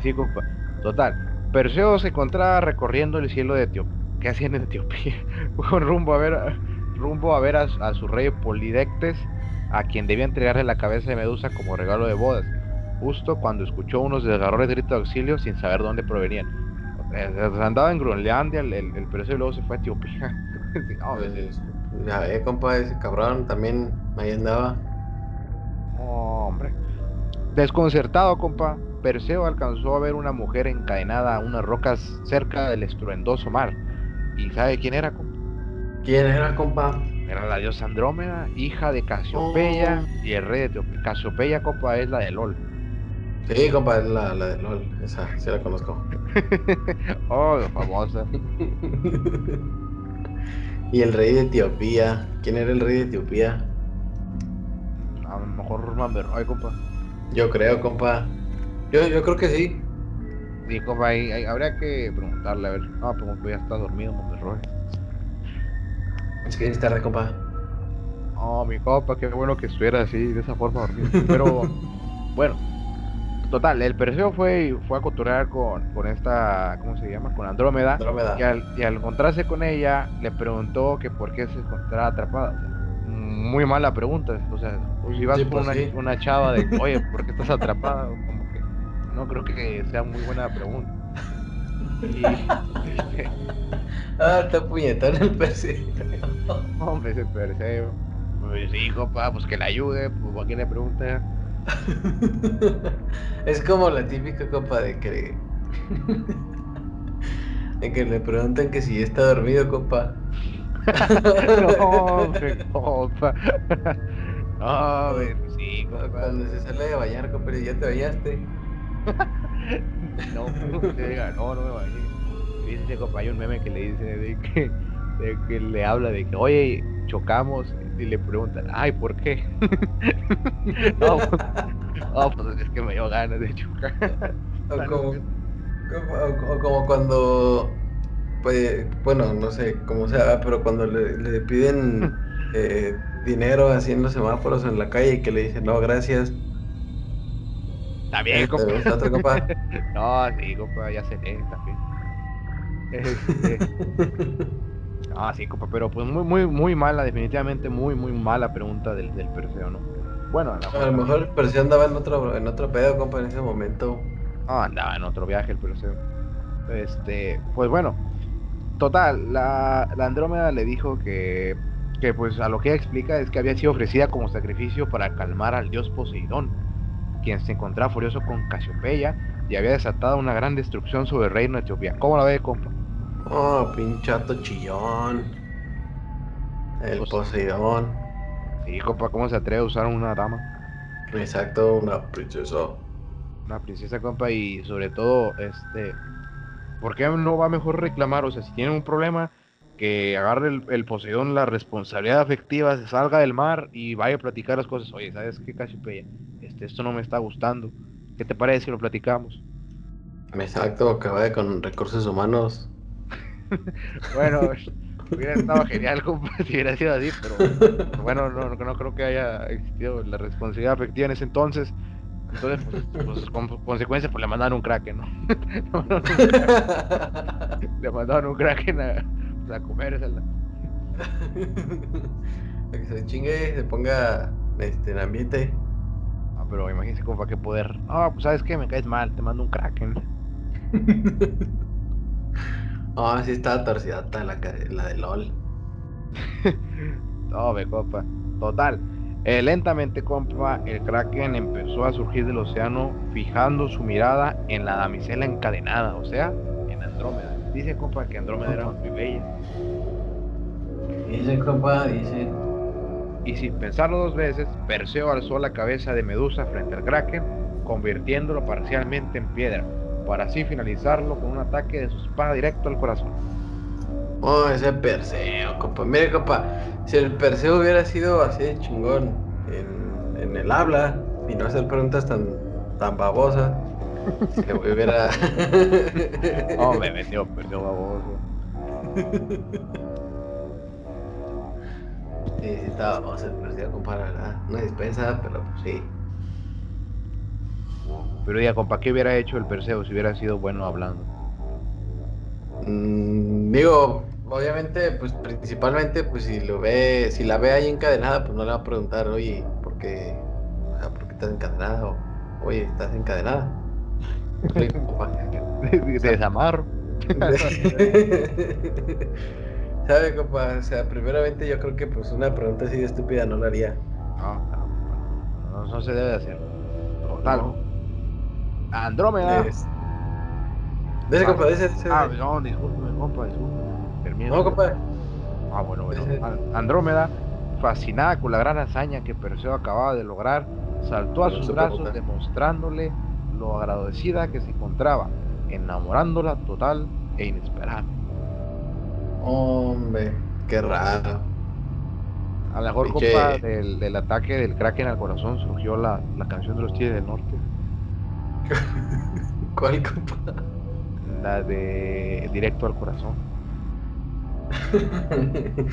Sí, compa. Total. Perseo se encontraba recorriendo el cielo de Etiopía. ¿Qué hacían en Etiopía? Con rumbo a ver rumbo a ver a, su rey Polidectes, a quien debía entregarle la cabeza de Medusa como regalo de bodas, justo cuando escuchó unos desgarradores gritos de auxilio sin saber dónde provenían. Eh, andaba en Groenlandia el, el, y luego se fue a Etiopía. Pues, ya ve, compa, ese cabrón también ahí andaba. hombre. Desconcertado, compa, Perseo alcanzó a ver una mujer encadenada a unas rocas cerca del estruendoso mar. ¿Y sabe quién era, compa? ¿Quién era, compa? Era la diosa Andrómeda, hija de Casiopeya oh. y el rey de Etiopía. Casiopeya, compa, es la de LOL. Sí, compa, es la, la de LOL. Esa, sí la conozco. oh, famosa. y el rey de Etiopía. ¿Quién era el rey de Etiopía? A lo mejor Mamberroy, compa. Yo creo, compa. Yo, yo creo que sí. Sí, compa, ahí, habría que preguntarle, a ver. No, pues ya está dormido Mamberroy. Es que es tarde, compa. Oh, mi compa, qué bueno que estuviera así, de esa forma dormido. Pero, bueno, total, el Perseo fue, fue a coturar con, con esta, ¿cómo se llama? Con Andrómeda. Andrómeda. Y, al, y al encontrarse con ella, le preguntó que por qué se encontraba atrapada. muy mala pregunta. O sea, si vas con pues una, una, chava de, oye, ¿por qué estás atrapada? No creo que sea muy buena pregunta. Y, ah, está puñetón el Perseo. Hombre, ese Perseo. Pues sí, compa, pues que le ayude, pues a quién le pregunta. es como la típica compa de que. de que le preguntan que si está dormido, compa. no, hombre, compa. No, pues sí, compa. Cuando se sale de bañar, compa, ya te bañaste. No, no, diga, no, no me bañé. Dice, compa, hay un meme que le dice de que de que le habla de que, oye, chocamos y le preguntan, ay, ¿por qué? no, pues, pues, es que me dio ganas de chocar. o, como, o, como, cuando, pues, bueno, no sé cómo sea, pero cuando le, piden eh, dinero haciendo semáforos en la calle y que le dicen, no, gracias. Está bien, compa. no, sí, compa, ya se lee, también. Este... Ah, sí, compa, pero pues muy, muy, muy mala, definitivamente muy, muy mala pregunta del, del Perseo, ¿no? Bueno, a, lo mejor el Perseo andaba en otro, en otro pedo, compa, en ese momento. Ah, andaba en otro viaje el Perseo. Este, pues bueno, total, la, la Andrómeda le dijo que, que pues a lo que ella explica es que había sido ofrecida como sacrificio para calmar al dios Poseidón, quien se encontraba furioso con Casiopeya y había desatado una gran destrucción sobre el reino de Etiopía. ¿Cómo la ve, compa? Oh, pinchato chillón. El Pues- Poseidón. Sí, compa, ¿cómo se atreve a usar una dama? Exacto, una princesa. Una princesa, compa, y sobre todo, este, ¿por qué no va mejor reclamar? O sea, si tienen un problema, que agarre el, el Poseidón la responsabilidad afectiva, se salga del mar y vaya a platicar las cosas. Oye, ¿sabes qué, Cassiopeia? Este, esto no me está gustando. ¿Qué te parece si lo platicamos? Exacto, vaya con recursos humanos. Bueno, hubiera estado genial, si hubiera sido así, pero bueno, no, no, no creo que haya existido la responsabilidad afectiva en ese entonces. Entonces, pues, pues, con consecuencia, pues le mandaron un kraken, ¿no? Le mandaron un kraken- a, pues, a comérsela. Para que se chingue, se ponga este, en ambiente. Pero imagínense compa qué poder. Ah, pues sabes qué, me caes mal, te mando un kraken. Ah, sí estaba torcida la, la de LOL. No, ve, compa. Total. eh, lentamente, compa, el kraken empezó a surgir del océano, fijando su mirada en la damisela encadenada, o sea, en Andrómeda. Dice, compa, que Andrómeda era muy bella. Dice, compa, dice. Y sin pensarlo dos veces, Perseo alzó la cabeza de Medusa frente al kraken, convirtiéndolo parcialmente en piedra, para así finalizarlo con un ataque de su espada directo al corazón. Oh, ese Perseo, compa. Mire, compa, si el Perseo hubiera sido así de chingón en, en el habla y no hacer preguntas tan, tan babosas, se hubiera. Oh, me metió, perdió baboso. Sí, sí, estaba el Perseo, compa, la verdad. No dispensa, pero pues sí. Pero diga, compa, ¿qué hubiera hecho el Perseo si hubiera sido bueno hablando? Mm, digo, obviamente, pues principalmente, pues si lo ve, si la ve ahí encadenada, pues no le va a preguntar, oye, ¿por qué, o sea, ¿por qué estás encadenada? O, oye, ¿estás encadenada? Sí, compa. De desamarro. ¿Sabe, compa? O sea, primeramente yo creo que pues una pregunta así de estúpida no la haría. No, no, no, no se debe de hacer. Total. No. Andrómeda. Es- De ese, Ah, compa, de ese, de ese. Ah, no, discúlpeme, compa, discúlpeme. No, compa. Ah, bueno, bueno. Andrómeda, fascinada con la gran hazaña que Perseo acababa de lograr, saltó a sus brazos demostrándole lo agradecida que se encontraba, enamorándola total e inesperada. Hombre, qué raro. A lo mejor, Pinche- compa, del, del ataque del Kraken al corazón surgió la, la canción de los Tigres del Norte, ¿Cuál, compa? la de Directo al Corazón.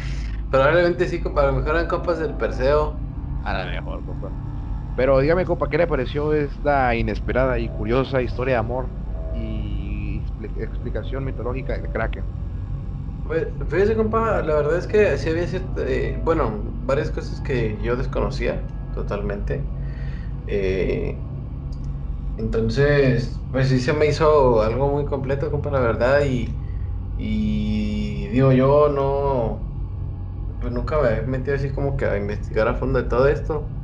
Probablemente sí, compa. A lo mejor eran compas del Perseo. A lo mejor, compa. Pero dígame, compa, ¿qué le pareció esta inesperada y curiosa historia de amor y expli- explicación mitológica del Kraken? Pues, fíjese, compa, la verdad es que sí había cierta- eh, bueno, varias cosas que yo desconocía totalmente. Eh, entonces, pues sí se me hizo algo muy completo, compa, la verdad, y, y digo, yo no, pues nunca me he metido así como que a investigar a fondo de todo esto.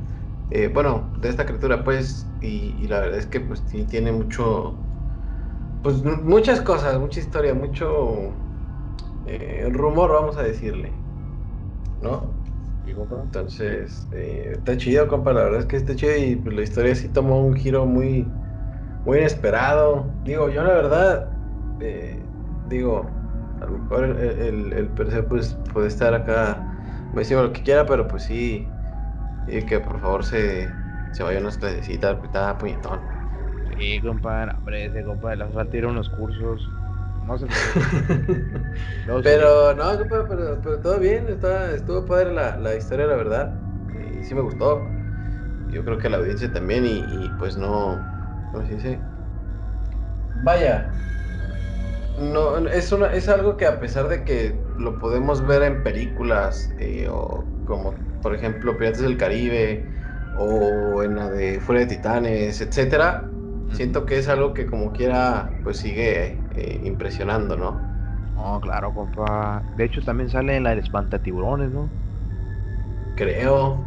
Eh, bueno, de esta criatura, pues, y, y la verdad es que pues tiene mucho, pues mu- muchas cosas, mucha historia, mucho eh, rumor, vamos a decirle, ¿no? Entonces, eh, está chido, compa, la verdad es que está chido y pues, la historia sí tomó un giro muy, muy inesperado. Digo, yo la verdad, eh, digo, a lo mejor el, el, el Perseo, pues puede estar acá, me decimos lo que quiera, pero pues sí, y que por favor se, se vaya a unas clasecitas, porque está puñetón. Sí, compa, hombre, ese compa le ir a unos cursos. No se. Pero no, pero, pero todo bien, está, estuvo padre la, la historia, la verdad. Y sí me gustó. Yo creo que la audiencia también, y, y pues no. ¿Cómo se dice? Vaya. No, es, una, es algo que a pesar de que lo podemos ver en películas, eh, o como por ejemplo Piratas del Caribe, o en la de Fuera de Titanes, etcétera, siento que es algo que como quiera, pues sigue eh, impresionando, ¿no? No, claro, compa. De hecho, también sale en la del espantatiburones, ¿no? Creo.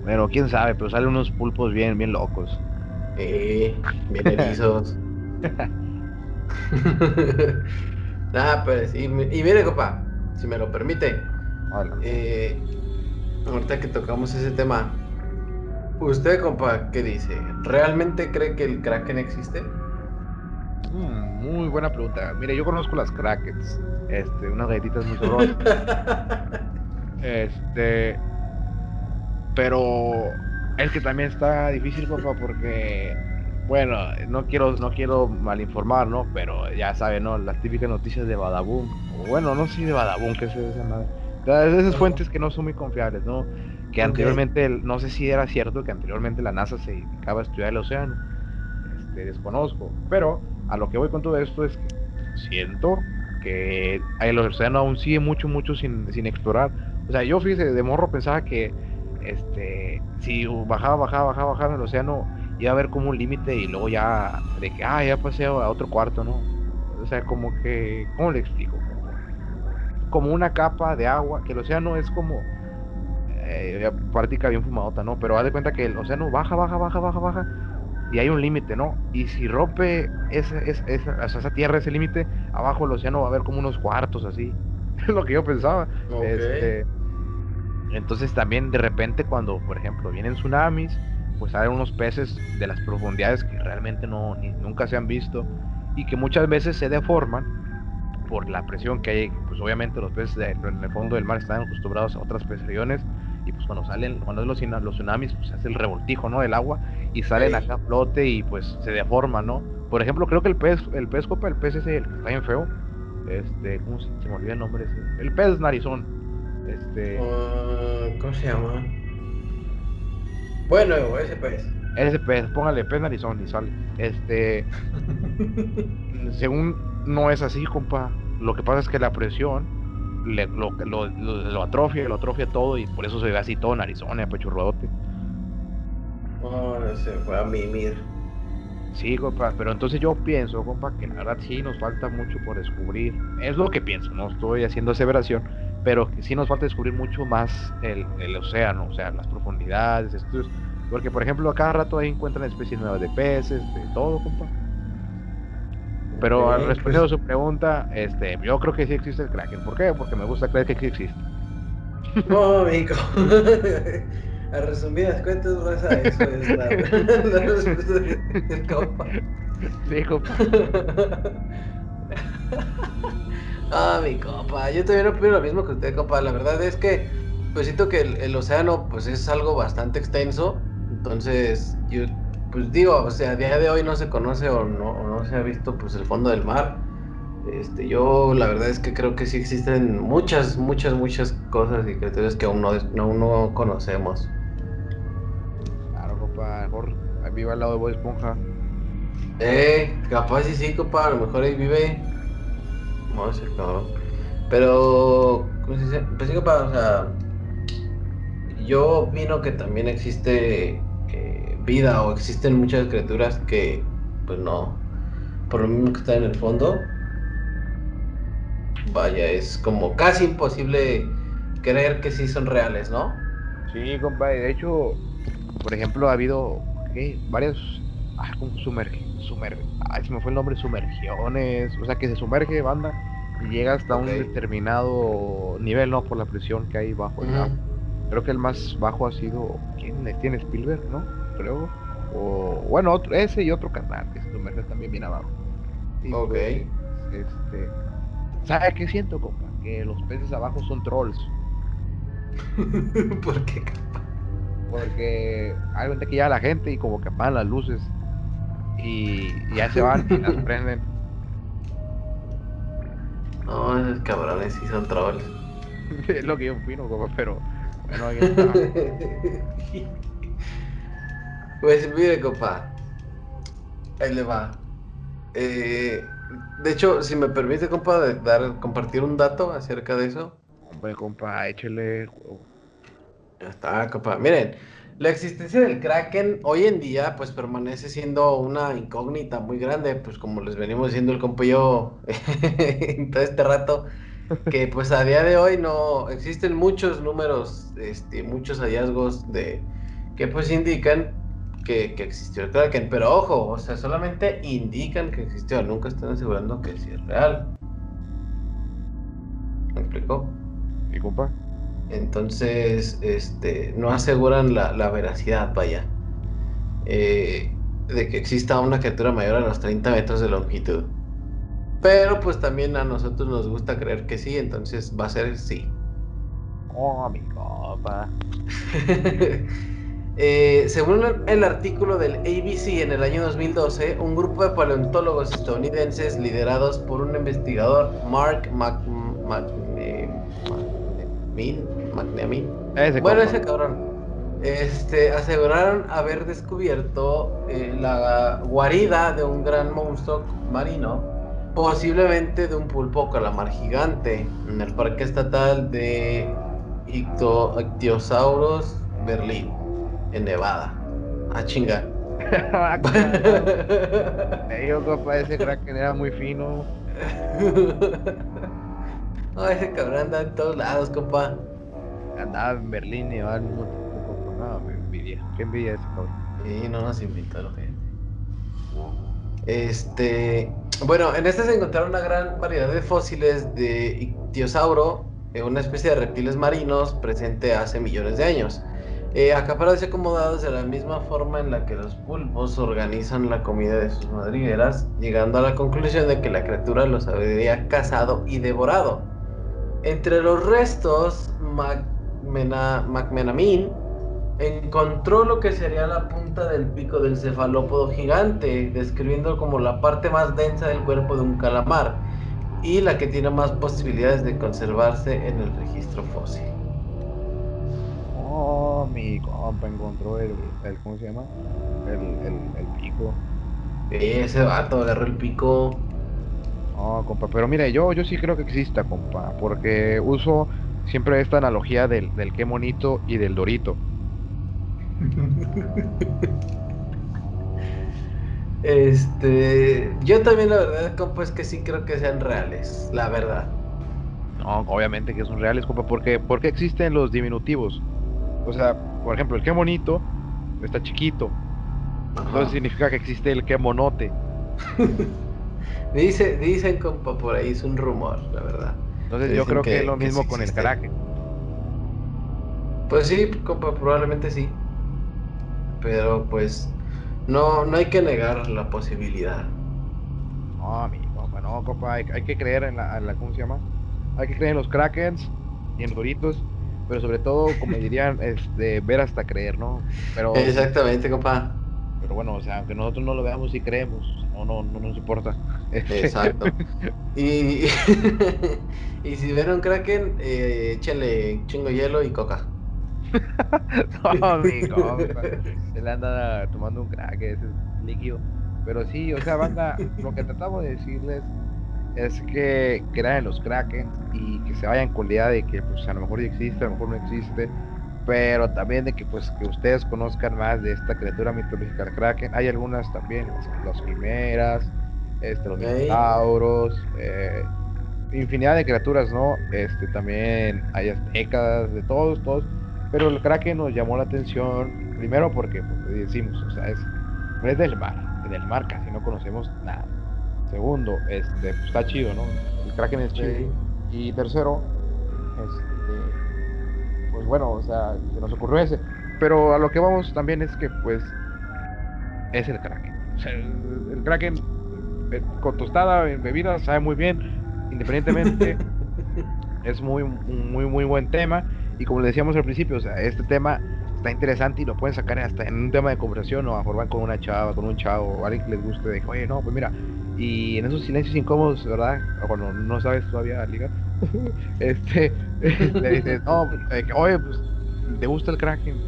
Bueno, quién sabe, pero salen unos pulpos bien, bien locos. Eh, bien erizos. Ah, pues, y, y mire, compa, si me lo permite, eh, ahorita que tocamos ese tema, ¿usted, compa, qué dice? ¿Realmente cree que el Kraken existe? Mm, muy buena pregunta. Mire, yo conozco las Krakens, este, unas galletitas muy sabrosas. este, pero es que también está difícil, compa, porque bueno, no quiero, no quiero malinformar, ¿no? Pero ya saben, ¿no? Las típicas noticias de Badabun. bueno, no sé de Badabun, que es esa madre. Esas fuentes que no son muy confiables, ¿no? Que anteriormente, no sé si era cierto que anteriormente la NASA se dedicaba a estudiar el océano. Este, desconozco. Pero a lo que voy con todo esto es que siento que el océano aún sigue mucho, mucho sin, sin explorar. O sea, yo fíjese, de morro pensaba que este, si bajaba, bajaba, bajaba, bajaba en el océano, iba a haber como un límite y luego ya, de que, ah, ya pasé a otro cuarto, ¿no? O sea, como que, ¿cómo le explico? Como una capa de agua, que el océano es como, eh, práctica bien fumadota, ¿no? Pero haz de cuenta que el océano baja, baja, baja, baja, baja, y hay un límite, ¿no? Y si rompe ese, esa, esa tierra, ese límite, abajo el océano va a haber como unos cuartos así. Es lo que yo pensaba. Este, entonces también de repente cuando, por ejemplo, vienen tsunamis, pues salen unos peces de las profundidades que realmente no, nunca se han visto y que muchas veces se deforman por la presión que hay, pues obviamente los peces en el fondo del mar están acostumbrados a otras presiones y pues cuando salen, cuando es los, los tsunamis, pues hace el revoltijo, ¿no? Del agua y salen acá a flote y pues se deforman, ¿no? Por ejemplo, creo que el pez, el pez copa, el pez ese, el que está bien feo, este, ¿cómo se, me olvida el nombre ese? El pez narizón, este... Ah, ¿Cómo se llama? Bueno, ese pez. Ese pez, póngale pez narizón y sale. Este. según no es así, compa. Lo que pasa es que la presión le, lo, lo, lo, atrofia, lo atrofia todo y por eso se ve así todo narizón, apechurradote. Oh, se fue a mimir. Sí, compa, pero entonces yo pienso, compa, que la verdad sí nos falta mucho por descubrir. Es lo que pienso, no estoy haciendo aseveración, pero que sí nos falta descubrir mucho más el, el océano, o sea, las profundidades, estudios. Porque, por ejemplo, a cada rato ahí encuentran especies nuevas de peces, de todo, compa. Pero al responder a su pregunta, este, yo creo que sí existe el Kraken. ¿Por qué? Porque me gusta creer que sí existe. No, amigo. a resumidas cuentas, a eso es la, la respuesta del compa. Sí, compa. Ah, mi compa, yo también opino lo mismo que usted, compa. La verdad es que, pues siento que el, océano, pues es algo bastante extenso. Entonces, yo, pues digo, o sea, a día de hoy no se conoce o no, no se ha visto, pues el fondo del mar. Este, yo la verdad es que creo que sí existen muchas, muchas, muchas cosas y criaturas que aún no, aún no conocemos. Claro, compa, mejor ahí vive al lado de Boy Esponja. Eh, capaz sí, sí, compa, a lo mejor ahí vive no sé, Pero, ¿cómo se dice? Pues digo, o sea, yo opino que también existe vida o existen muchas criaturas que, pues no, por lo mismo que están en el fondo, vaya, es como casi imposible creer que sí son reales, ¿no? Sí, compadre, de hecho, por ejemplo, ha habido ¿qué? varias ah, sumerge, sumerge, ay, se me fue el nombre, sumergiones, o sea, que se sumerge banda y llega hasta un determinado nivel, ¿no? Por la presión que hay bajo el agua. Creo que el más bajo ha sido, ¿quién tiene Spielberg, no? Creo. O, bueno, otro, ese y otro canal, que se también bien abajo. ok. Pues, este, ¿Sabe qué siento, compa? Que los peces abajo son trolls. ¿Por qué, Porque hay gente que ya la gente y como que apagan las luces y, ya se van y las prenden. No, esos cabrones sí son trolls. es lo que yo opino, como, pero bueno, ahí está. Pues mire, compa. Ahí le va. Eh, de hecho, si me permite, compa, de dar, compartir un dato acerca de eso. Hombre, compa, échele. Ya está, compa. Miren, la existencia del Kraken hoy en día pues permanece siendo una incógnita muy grande, pues como les venimos diciendo el compa y yo en todo este rato, que pues a día de hoy no existen muchos números, este, muchos hallazgos de que pues indican que, que, existió el Kraken, pero ojo, o sea, solamente indican que existió, nunca están asegurando que sí es real. ¿Me explicó? ¿Y compa? Entonces, este, no aseguran la, la veracidad, vaya, eh, de que exista una criatura mayor a los 30 metros de longitud. Pero pues también a nosotros nos gusta creer que sí, entonces va a ser sí. Oh, mi compa. Eh, según el artículo del ABC en el año 2012, un grupo de paleontólogos estadounidenses liderados por un investigador, Mark Mc, eh, bueno, ese cabrón, este, aseguraron haber descubierto eh, la guarida de un gran monstruo marino, posiblemente de un pulpo calamar gigante, en el Parque Estatal de Ictiosaurus Berlín en Nevada. Ah, chinga. Me dijo compa, ese kraken era muy fino. no, ese cabrón anda en todos lados, compa. Andaba en Berlín y al mismo tiempo, No, me envidia. ¿Qué envidia ese cabrón? Sí, no nos invitó la gente. Este. Bueno, en este se encontraron una gran variedad de fósiles de ictiosauro, eh, una especie de reptiles marinos presente hace millones de años. Eh, acaparados y acomodados de la misma forma en la que los pulpos organizan la comida de sus madrigueras, llegando a la conclusión de que la criatura los habría cazado y devorado. Entre los restos, McMenamin encontró lo que sería la punta del pico del cefalópodo gigante, describiendo como la parte más densa del cuerpo de un calamar y la que tiene más posibilidades de conservarse en el registro fósil mi compa encontró el, ¿cómo se llama? El, el, pico. Ese vato agarró el pico. No, compa, pero mire, yo, yo sí creo que exista, compa, porque uso siempre esta analogía del, del qué monito y del dorito. este, yo también la verdad, compa, es que sí creo que sean reales, la verdad. No, obviamente que son reales, compa, porque, porque existen los diminutivos. O sea, por ejemplo, el que bonito está chiquito. Entonces significa que existe el que monote. Dice, dicen, compa, por ahí es un rumor, la verdad. Entonces yo creo que, es lo mismo con el Kraken. Pues sí, compa, probablemente sí. Pero pues no, no hay que negar la posibilidad. No, mi compa, no, compa, hay, que creer en la, en la, ¿cómo se llama? Hay que creer en los Krakens y en los Doritos pero sobre todo, como dirían, este, ver hasta creer, ¿no? Pero, Exactamente, compa. Pero bueno, o sea, aunque nosotros no lo veamos y creemos, no, no, no nos importa. Exacto. y, y si ven un Kraken, eh, échenle chingo hielo y coca. no, mi compa. Se le anda tomando un Kraken, ese es líquido. Pero sí, o sea, banda, lo que tratamos de decirles es que crean en los Kraken y que se vayan con la idea de que pues a lo mejor existe, a lo mejor no existe, pero también de que pues que ustedes conozcan más de esta criatura mitológica del Kraken. Hay algunas también, las, quimeras, este, los minotauros, eh, infinidad de criaturas, ¿no? Este también hay décadas de todos, todos, pero el Kraken nos llamó la atención primero porque pues, decimos, o sea, es, es del mar, en el mar casi no conocemos nada. Segundo, este, pues, está chido, ¿no? El Kraken es chido. Y tercero, este, pues bueno, o sea, se nos ocurrió ese. Pero a lo que vamos también es que, pues, es el Kraken. O sea, el, Kraken eh, con tostada en bebida sabe muy bien, independientemente. es muy, muy, muy buen tema. Y como le decíamos al principio, o sea, este tema está interesante y lo pueden sacar hasta en un tema de conversación o a formar con una chava, con un chavo, o alguien que les guste, de oye, no, pues mira, y en esos silencios incómodos, ¿verdad? Cuando no sabes todavía liga, este, le dices, no, oye, pues, ¿te gusta el Kraken?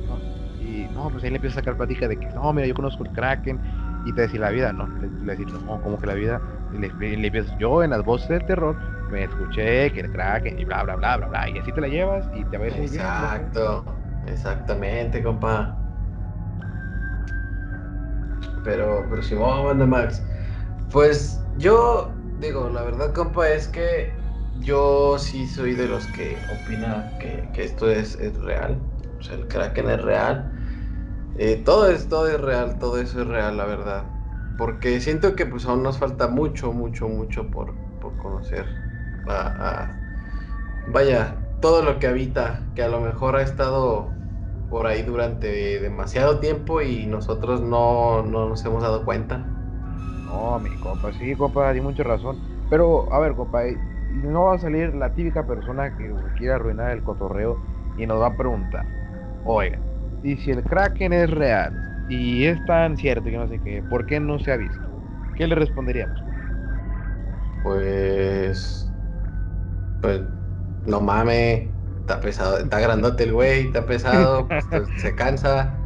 Y no, pues ahí le empieza a sacar plática de que, no, mira, yo conozco el Kraken, y te decís la vida, no, le, le no, como que la vida, le, le yo en las voces del terror me escuché que el Kraken, y bla, bla, bla, bla, bla, y así te la llevas, y te ves Exacto, exactamente, compa. Pero, pero si vamos Max. Pues yo digo, la verdad, compa, es que yo sí soy de los que opina que, esto es, real. O sea, el Kraken es real. Eh, todo, es, todo es real, todo eso es real, la verdad. Porque siento que pues aún nos falta mucho, mucho, mucho por, conocer a, vaya, todo lo que habita, que a lo mejor ha estado por ahí durante demasiado tiempo y nosotros no, no nos hemos dado cuenta. No, mi compa, sí, compa, tiene mucha razón. Pero, a ver, compa, eh, no va a salir la típica persona que quiere arruinar el cotorreo y nos va a preguntar, oiga, y si el Kraken es real y es tan cierto que no sé qué, ¿por qué no se ha visto? ¿Qué le responderíamos? Pues. Pues. No mames. Está pesado. Está grandote el güey. Está pesado. pues, se cansa.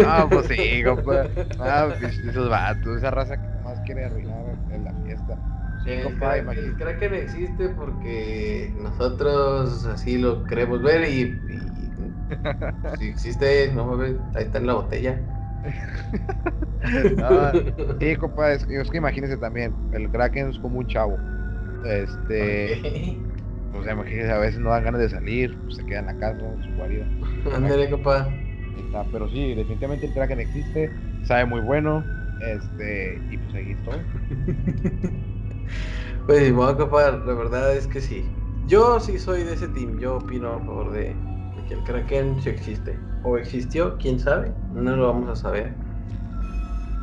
Ah, pues sí, compa. Ah, pues, esos vatos, esa raza que más quiere arruinar en la fiesta. Sí, El compa, el Kraken existe porque nosotros así lo queremos ver y, y si existe, no mames, ahí está en la botella. Ah, sí, compa, es, es que imagínese también, el Kraken es como un chavo. Este, Ok. o sea, imagínese, a veces no dan ganas de salir, pues, se queda en la casa, en su guarida. Ándale, compa. Está, pero sí, definitivamente el Kraken existe, sabe muy bueno, este, y pues ahí estoy. Pues bueno, compa, la verdad es que sí. Yo sí soy de ese team. Yo opino a favor de, de que el Kraken sí existe. O existió, quién sabe. No lo vamos a saber.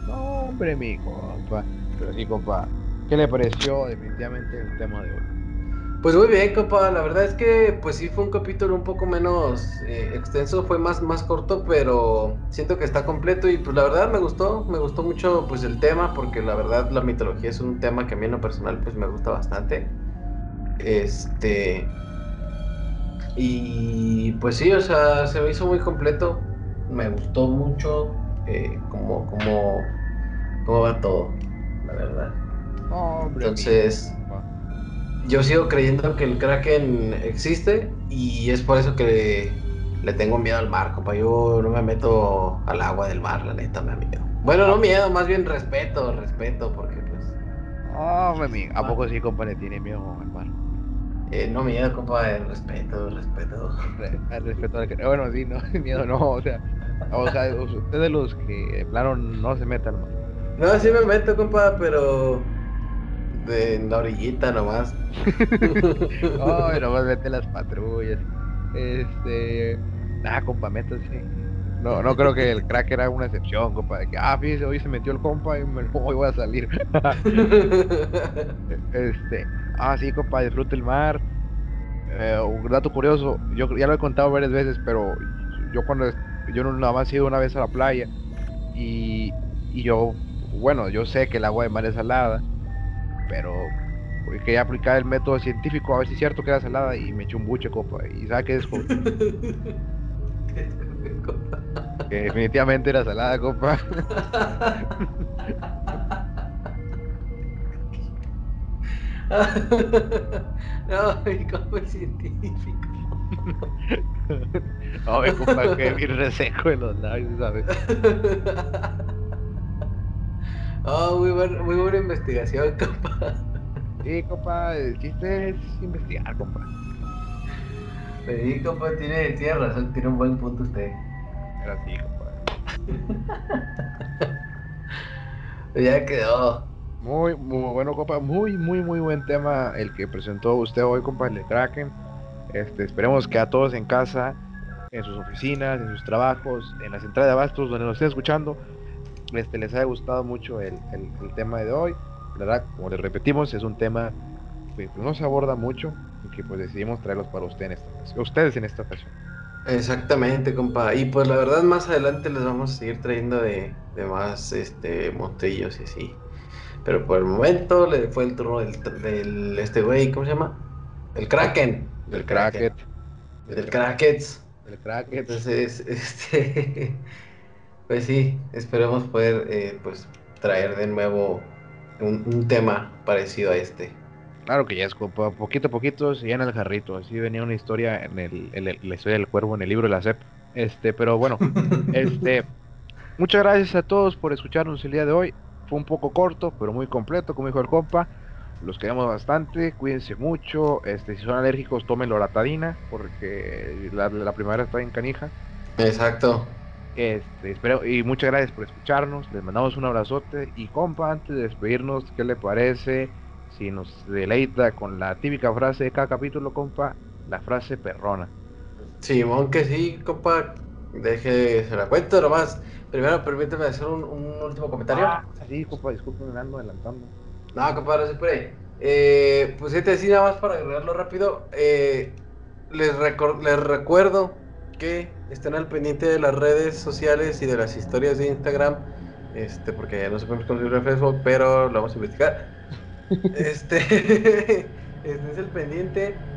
No, hombre, mi compa. Pero sí, compa, ¿qué le pareció definitivamente el tema de hoy? Pues muy bien, compa. La verdad es que pues sí fue un capítulo un poco menos eh, extenso, fue más, más corto, pero siento que está completo y pues la verdad me gustó, me gustó mucho pues el tema, porque la verdad la mitología es un tema que a mí en lo personal pues me gusta bastante. Este y pues sí, o sea, se me hizo muy completo, me gustó mucho eh, como, como, cómo va todo, la verdad. Mi Entonces. Yo sigo creyendo que el Kraken existe y es por eso que le, le tengo miedo al mar, compa. Yo no me meto al agua del mar, la neta, me da miedo. Bueno, no miedo, más bien respeto, respeto, porque pues... No, hombre, mi- ¿a poco sí, compa, le tiene miedo al mar? eh, no miedo, compa, eh, respeto, respeto. Re- al respeto al que- Bueno, sí, no, miedo no, o sea, o sea, usted de los que, plano, no se meta al mar. No, sí me meto, compa, pero... De en la orillita nomás. Ay, nomás mete las patrullas. Este. Nada, compa, métase. No, no creo que el crack era una excepción, compa. De que, ah, fíjese, hoy se metió el compa y me hoy voy a salir. Este. Ah, sí, compa, disfrute el mar. Eh, un dato curioso, yo ya lo he contado varias veces, pero yo cuando. Yo no- nada más he ido una vez a la playa. Y, y yo. Bueno, yo sé que el agua de mar es salada. Pero quería aplicar el método científico a ver si es cierto que era salada y me eché un buche, compa. Y sabe que descubrí que definitivamente era salada, compa. no, mi compa es científico. No, me compa, que bien reseco en los labios, ¿sabes? Oh, muy, buen- muy buena investigación, compa. Sí, compa, el chiste es investigar, compa. Sí, compa, tiene, tiene razón, tiene un buen punto usted. Era así, compa. Ya quedó. Muy, muy bueno, compa. Muy, muy, muy buen tema el que presentó usted hoy, compa, el de Kraken. Este, esperemos que a todos en casa, en sus oficinas, en sus trabajos, en la central de abastos, donde nos estén escuchando, este, les haya gustado mucho el, el- el tema de hoy. Verdad, como les repetimos, es un tema que pues, no se aborda mucho y que pues decidimos traerlos para usted en esta ocasión, ustedes en esta ocasión. Exactamente, compa. Y pues la verdad, más adelante les vamos a seguir trayendo de, de más este monstrillos y así. Pero por el momento le fue el turno del, del este güey, ¿cómo se llama? El Kraken. Del Kraken. Del Krakens. Del Kraken. Entonces, este, pues sí, esperemos poder eh, pues traer de nuevo un, un tema parecido a este. Claro que ya es poquito a poquito se llena el jarrito. Así venía una historia en, el, en el- la historia del cuervo en el libro de la SEP. Este, pero bueno, este, muchas gracias a todos por escucharnos el día de hoy. Fue un poco corto, pero muy completo, como dijo el compa. Los queremos bastante, cuídense mucho. Este, si son alérgicos, tomen loratadina, porque la, la primavera está en canija. Exacto. Este, espero, y muchas gracias por escucharnos. Les mandamos un abrazote. Y compa, antes de despedirnos, ¿qué le parece si nos deleita con la típica frase de cada capítulo, compa, la frase perrona. Simón, que sí, compa. Deje, se la cuento nomás. Primero, permíteme hacer un, un último comentario. Ah, sí, compa, disculpen, me ando adelantando. No, compa, no se puede. Eh, pues sí, te decía nada más para agregarlo rápido. Eh, les, les recuerdo que estén al pendiente de las redes sociales y de las historias de Instagram. Este, porque no se puede conseguir en Facebook, pero lo vamos a investigar. este, este es el pendiente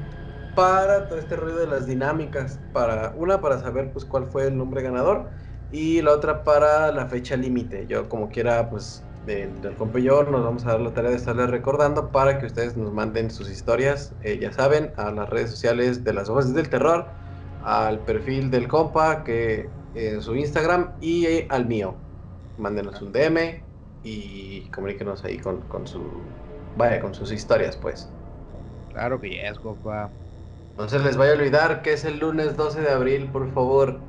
para todo este ruido de las dinámicas. Para, una, para saber pues cuál fue el nombre ganador. Y la otra para la fecha límite. Yo como quiera, pues de- del yo nos vamos a dar la tarea de estarles recordando para que ustedes nos manden sus historias, eh, ya saben, a las redes sociales de las voces del terror, al perfil del compa que en su Instagram y eh, al mío. Mándenos un DM y comuníquenos ahí con, con su vaya con sus historias pues. Claro que yes, compa. No se les vaya a olvidar que es el lunes 12 de abril, por favor.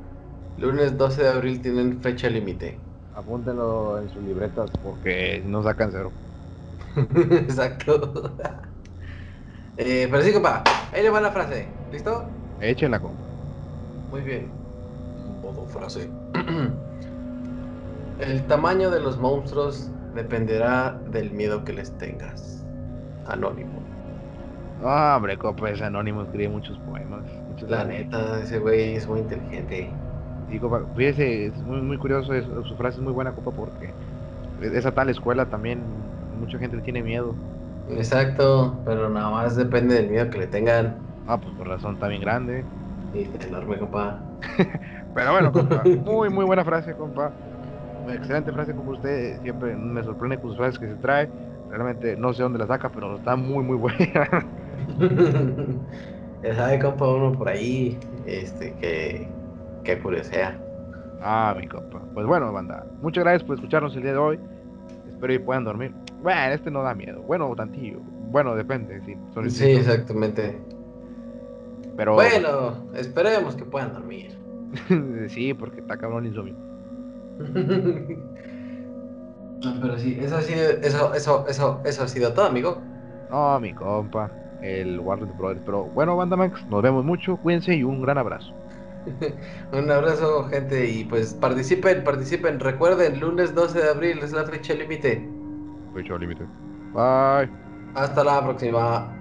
Lunes 12 de abril tienen fecha límite. Apúntenlo en sus libretas porque no sacan cero. Exacto. Eh, pero sí, compa, ahí le va la frase. ¿Listo? Échenla, compa. Muy bien. Modo frase. El tamaño de los monstruos dependerá del miedo que les tengas. Anónimo. No, hombre, compa, ese anónimo escribe muchos poemas. muchos La poemas. neta, ese güey es muy inteligente. Sí, compa, fíjese, es muy, muy curioso, es- su frase es muy buena, compa, porque esa tal escuela también, mucha gente le tiene miedo. Exacto, pero nada más depende del miedo que le tengan. Ah, pues por razón está bien grande. Y enorme, compa. Pero bueno, compa, muy, muy buena frase, compa. Excelente frase como usted, siempre me sorprende con sus frases que se trae. Realmente no sé dónde la saca, pero está muy, muy buena. ya sabe, compa, uno por ahí, este, que, que curiosea. Ah, mi compa. Pues bueno, banda, muchas gracias por escucharnos el día de hoy. Espero que puedan dormir. Bueno, este no da miedo. Bueno, tantillo. Bueno, depende, sí. Sí, exactamente. Pero Bueno, esperemos que puedan dormir. sí, porque está cabrón el insomnio. No, pero sí, eso ha sido, eso, eso, eso, eso ha sido todo, amigo. No, mi compa, el Warner Brothers. Pero bueno, banda Max, nos vemos mucho, cuídense y un gran abrazo. Un abrazo, gente, y pues participen, participen. Recuerden, lunes 12 de abril es la fecha límite. Fecha límite. Bye. Hasta la próxima.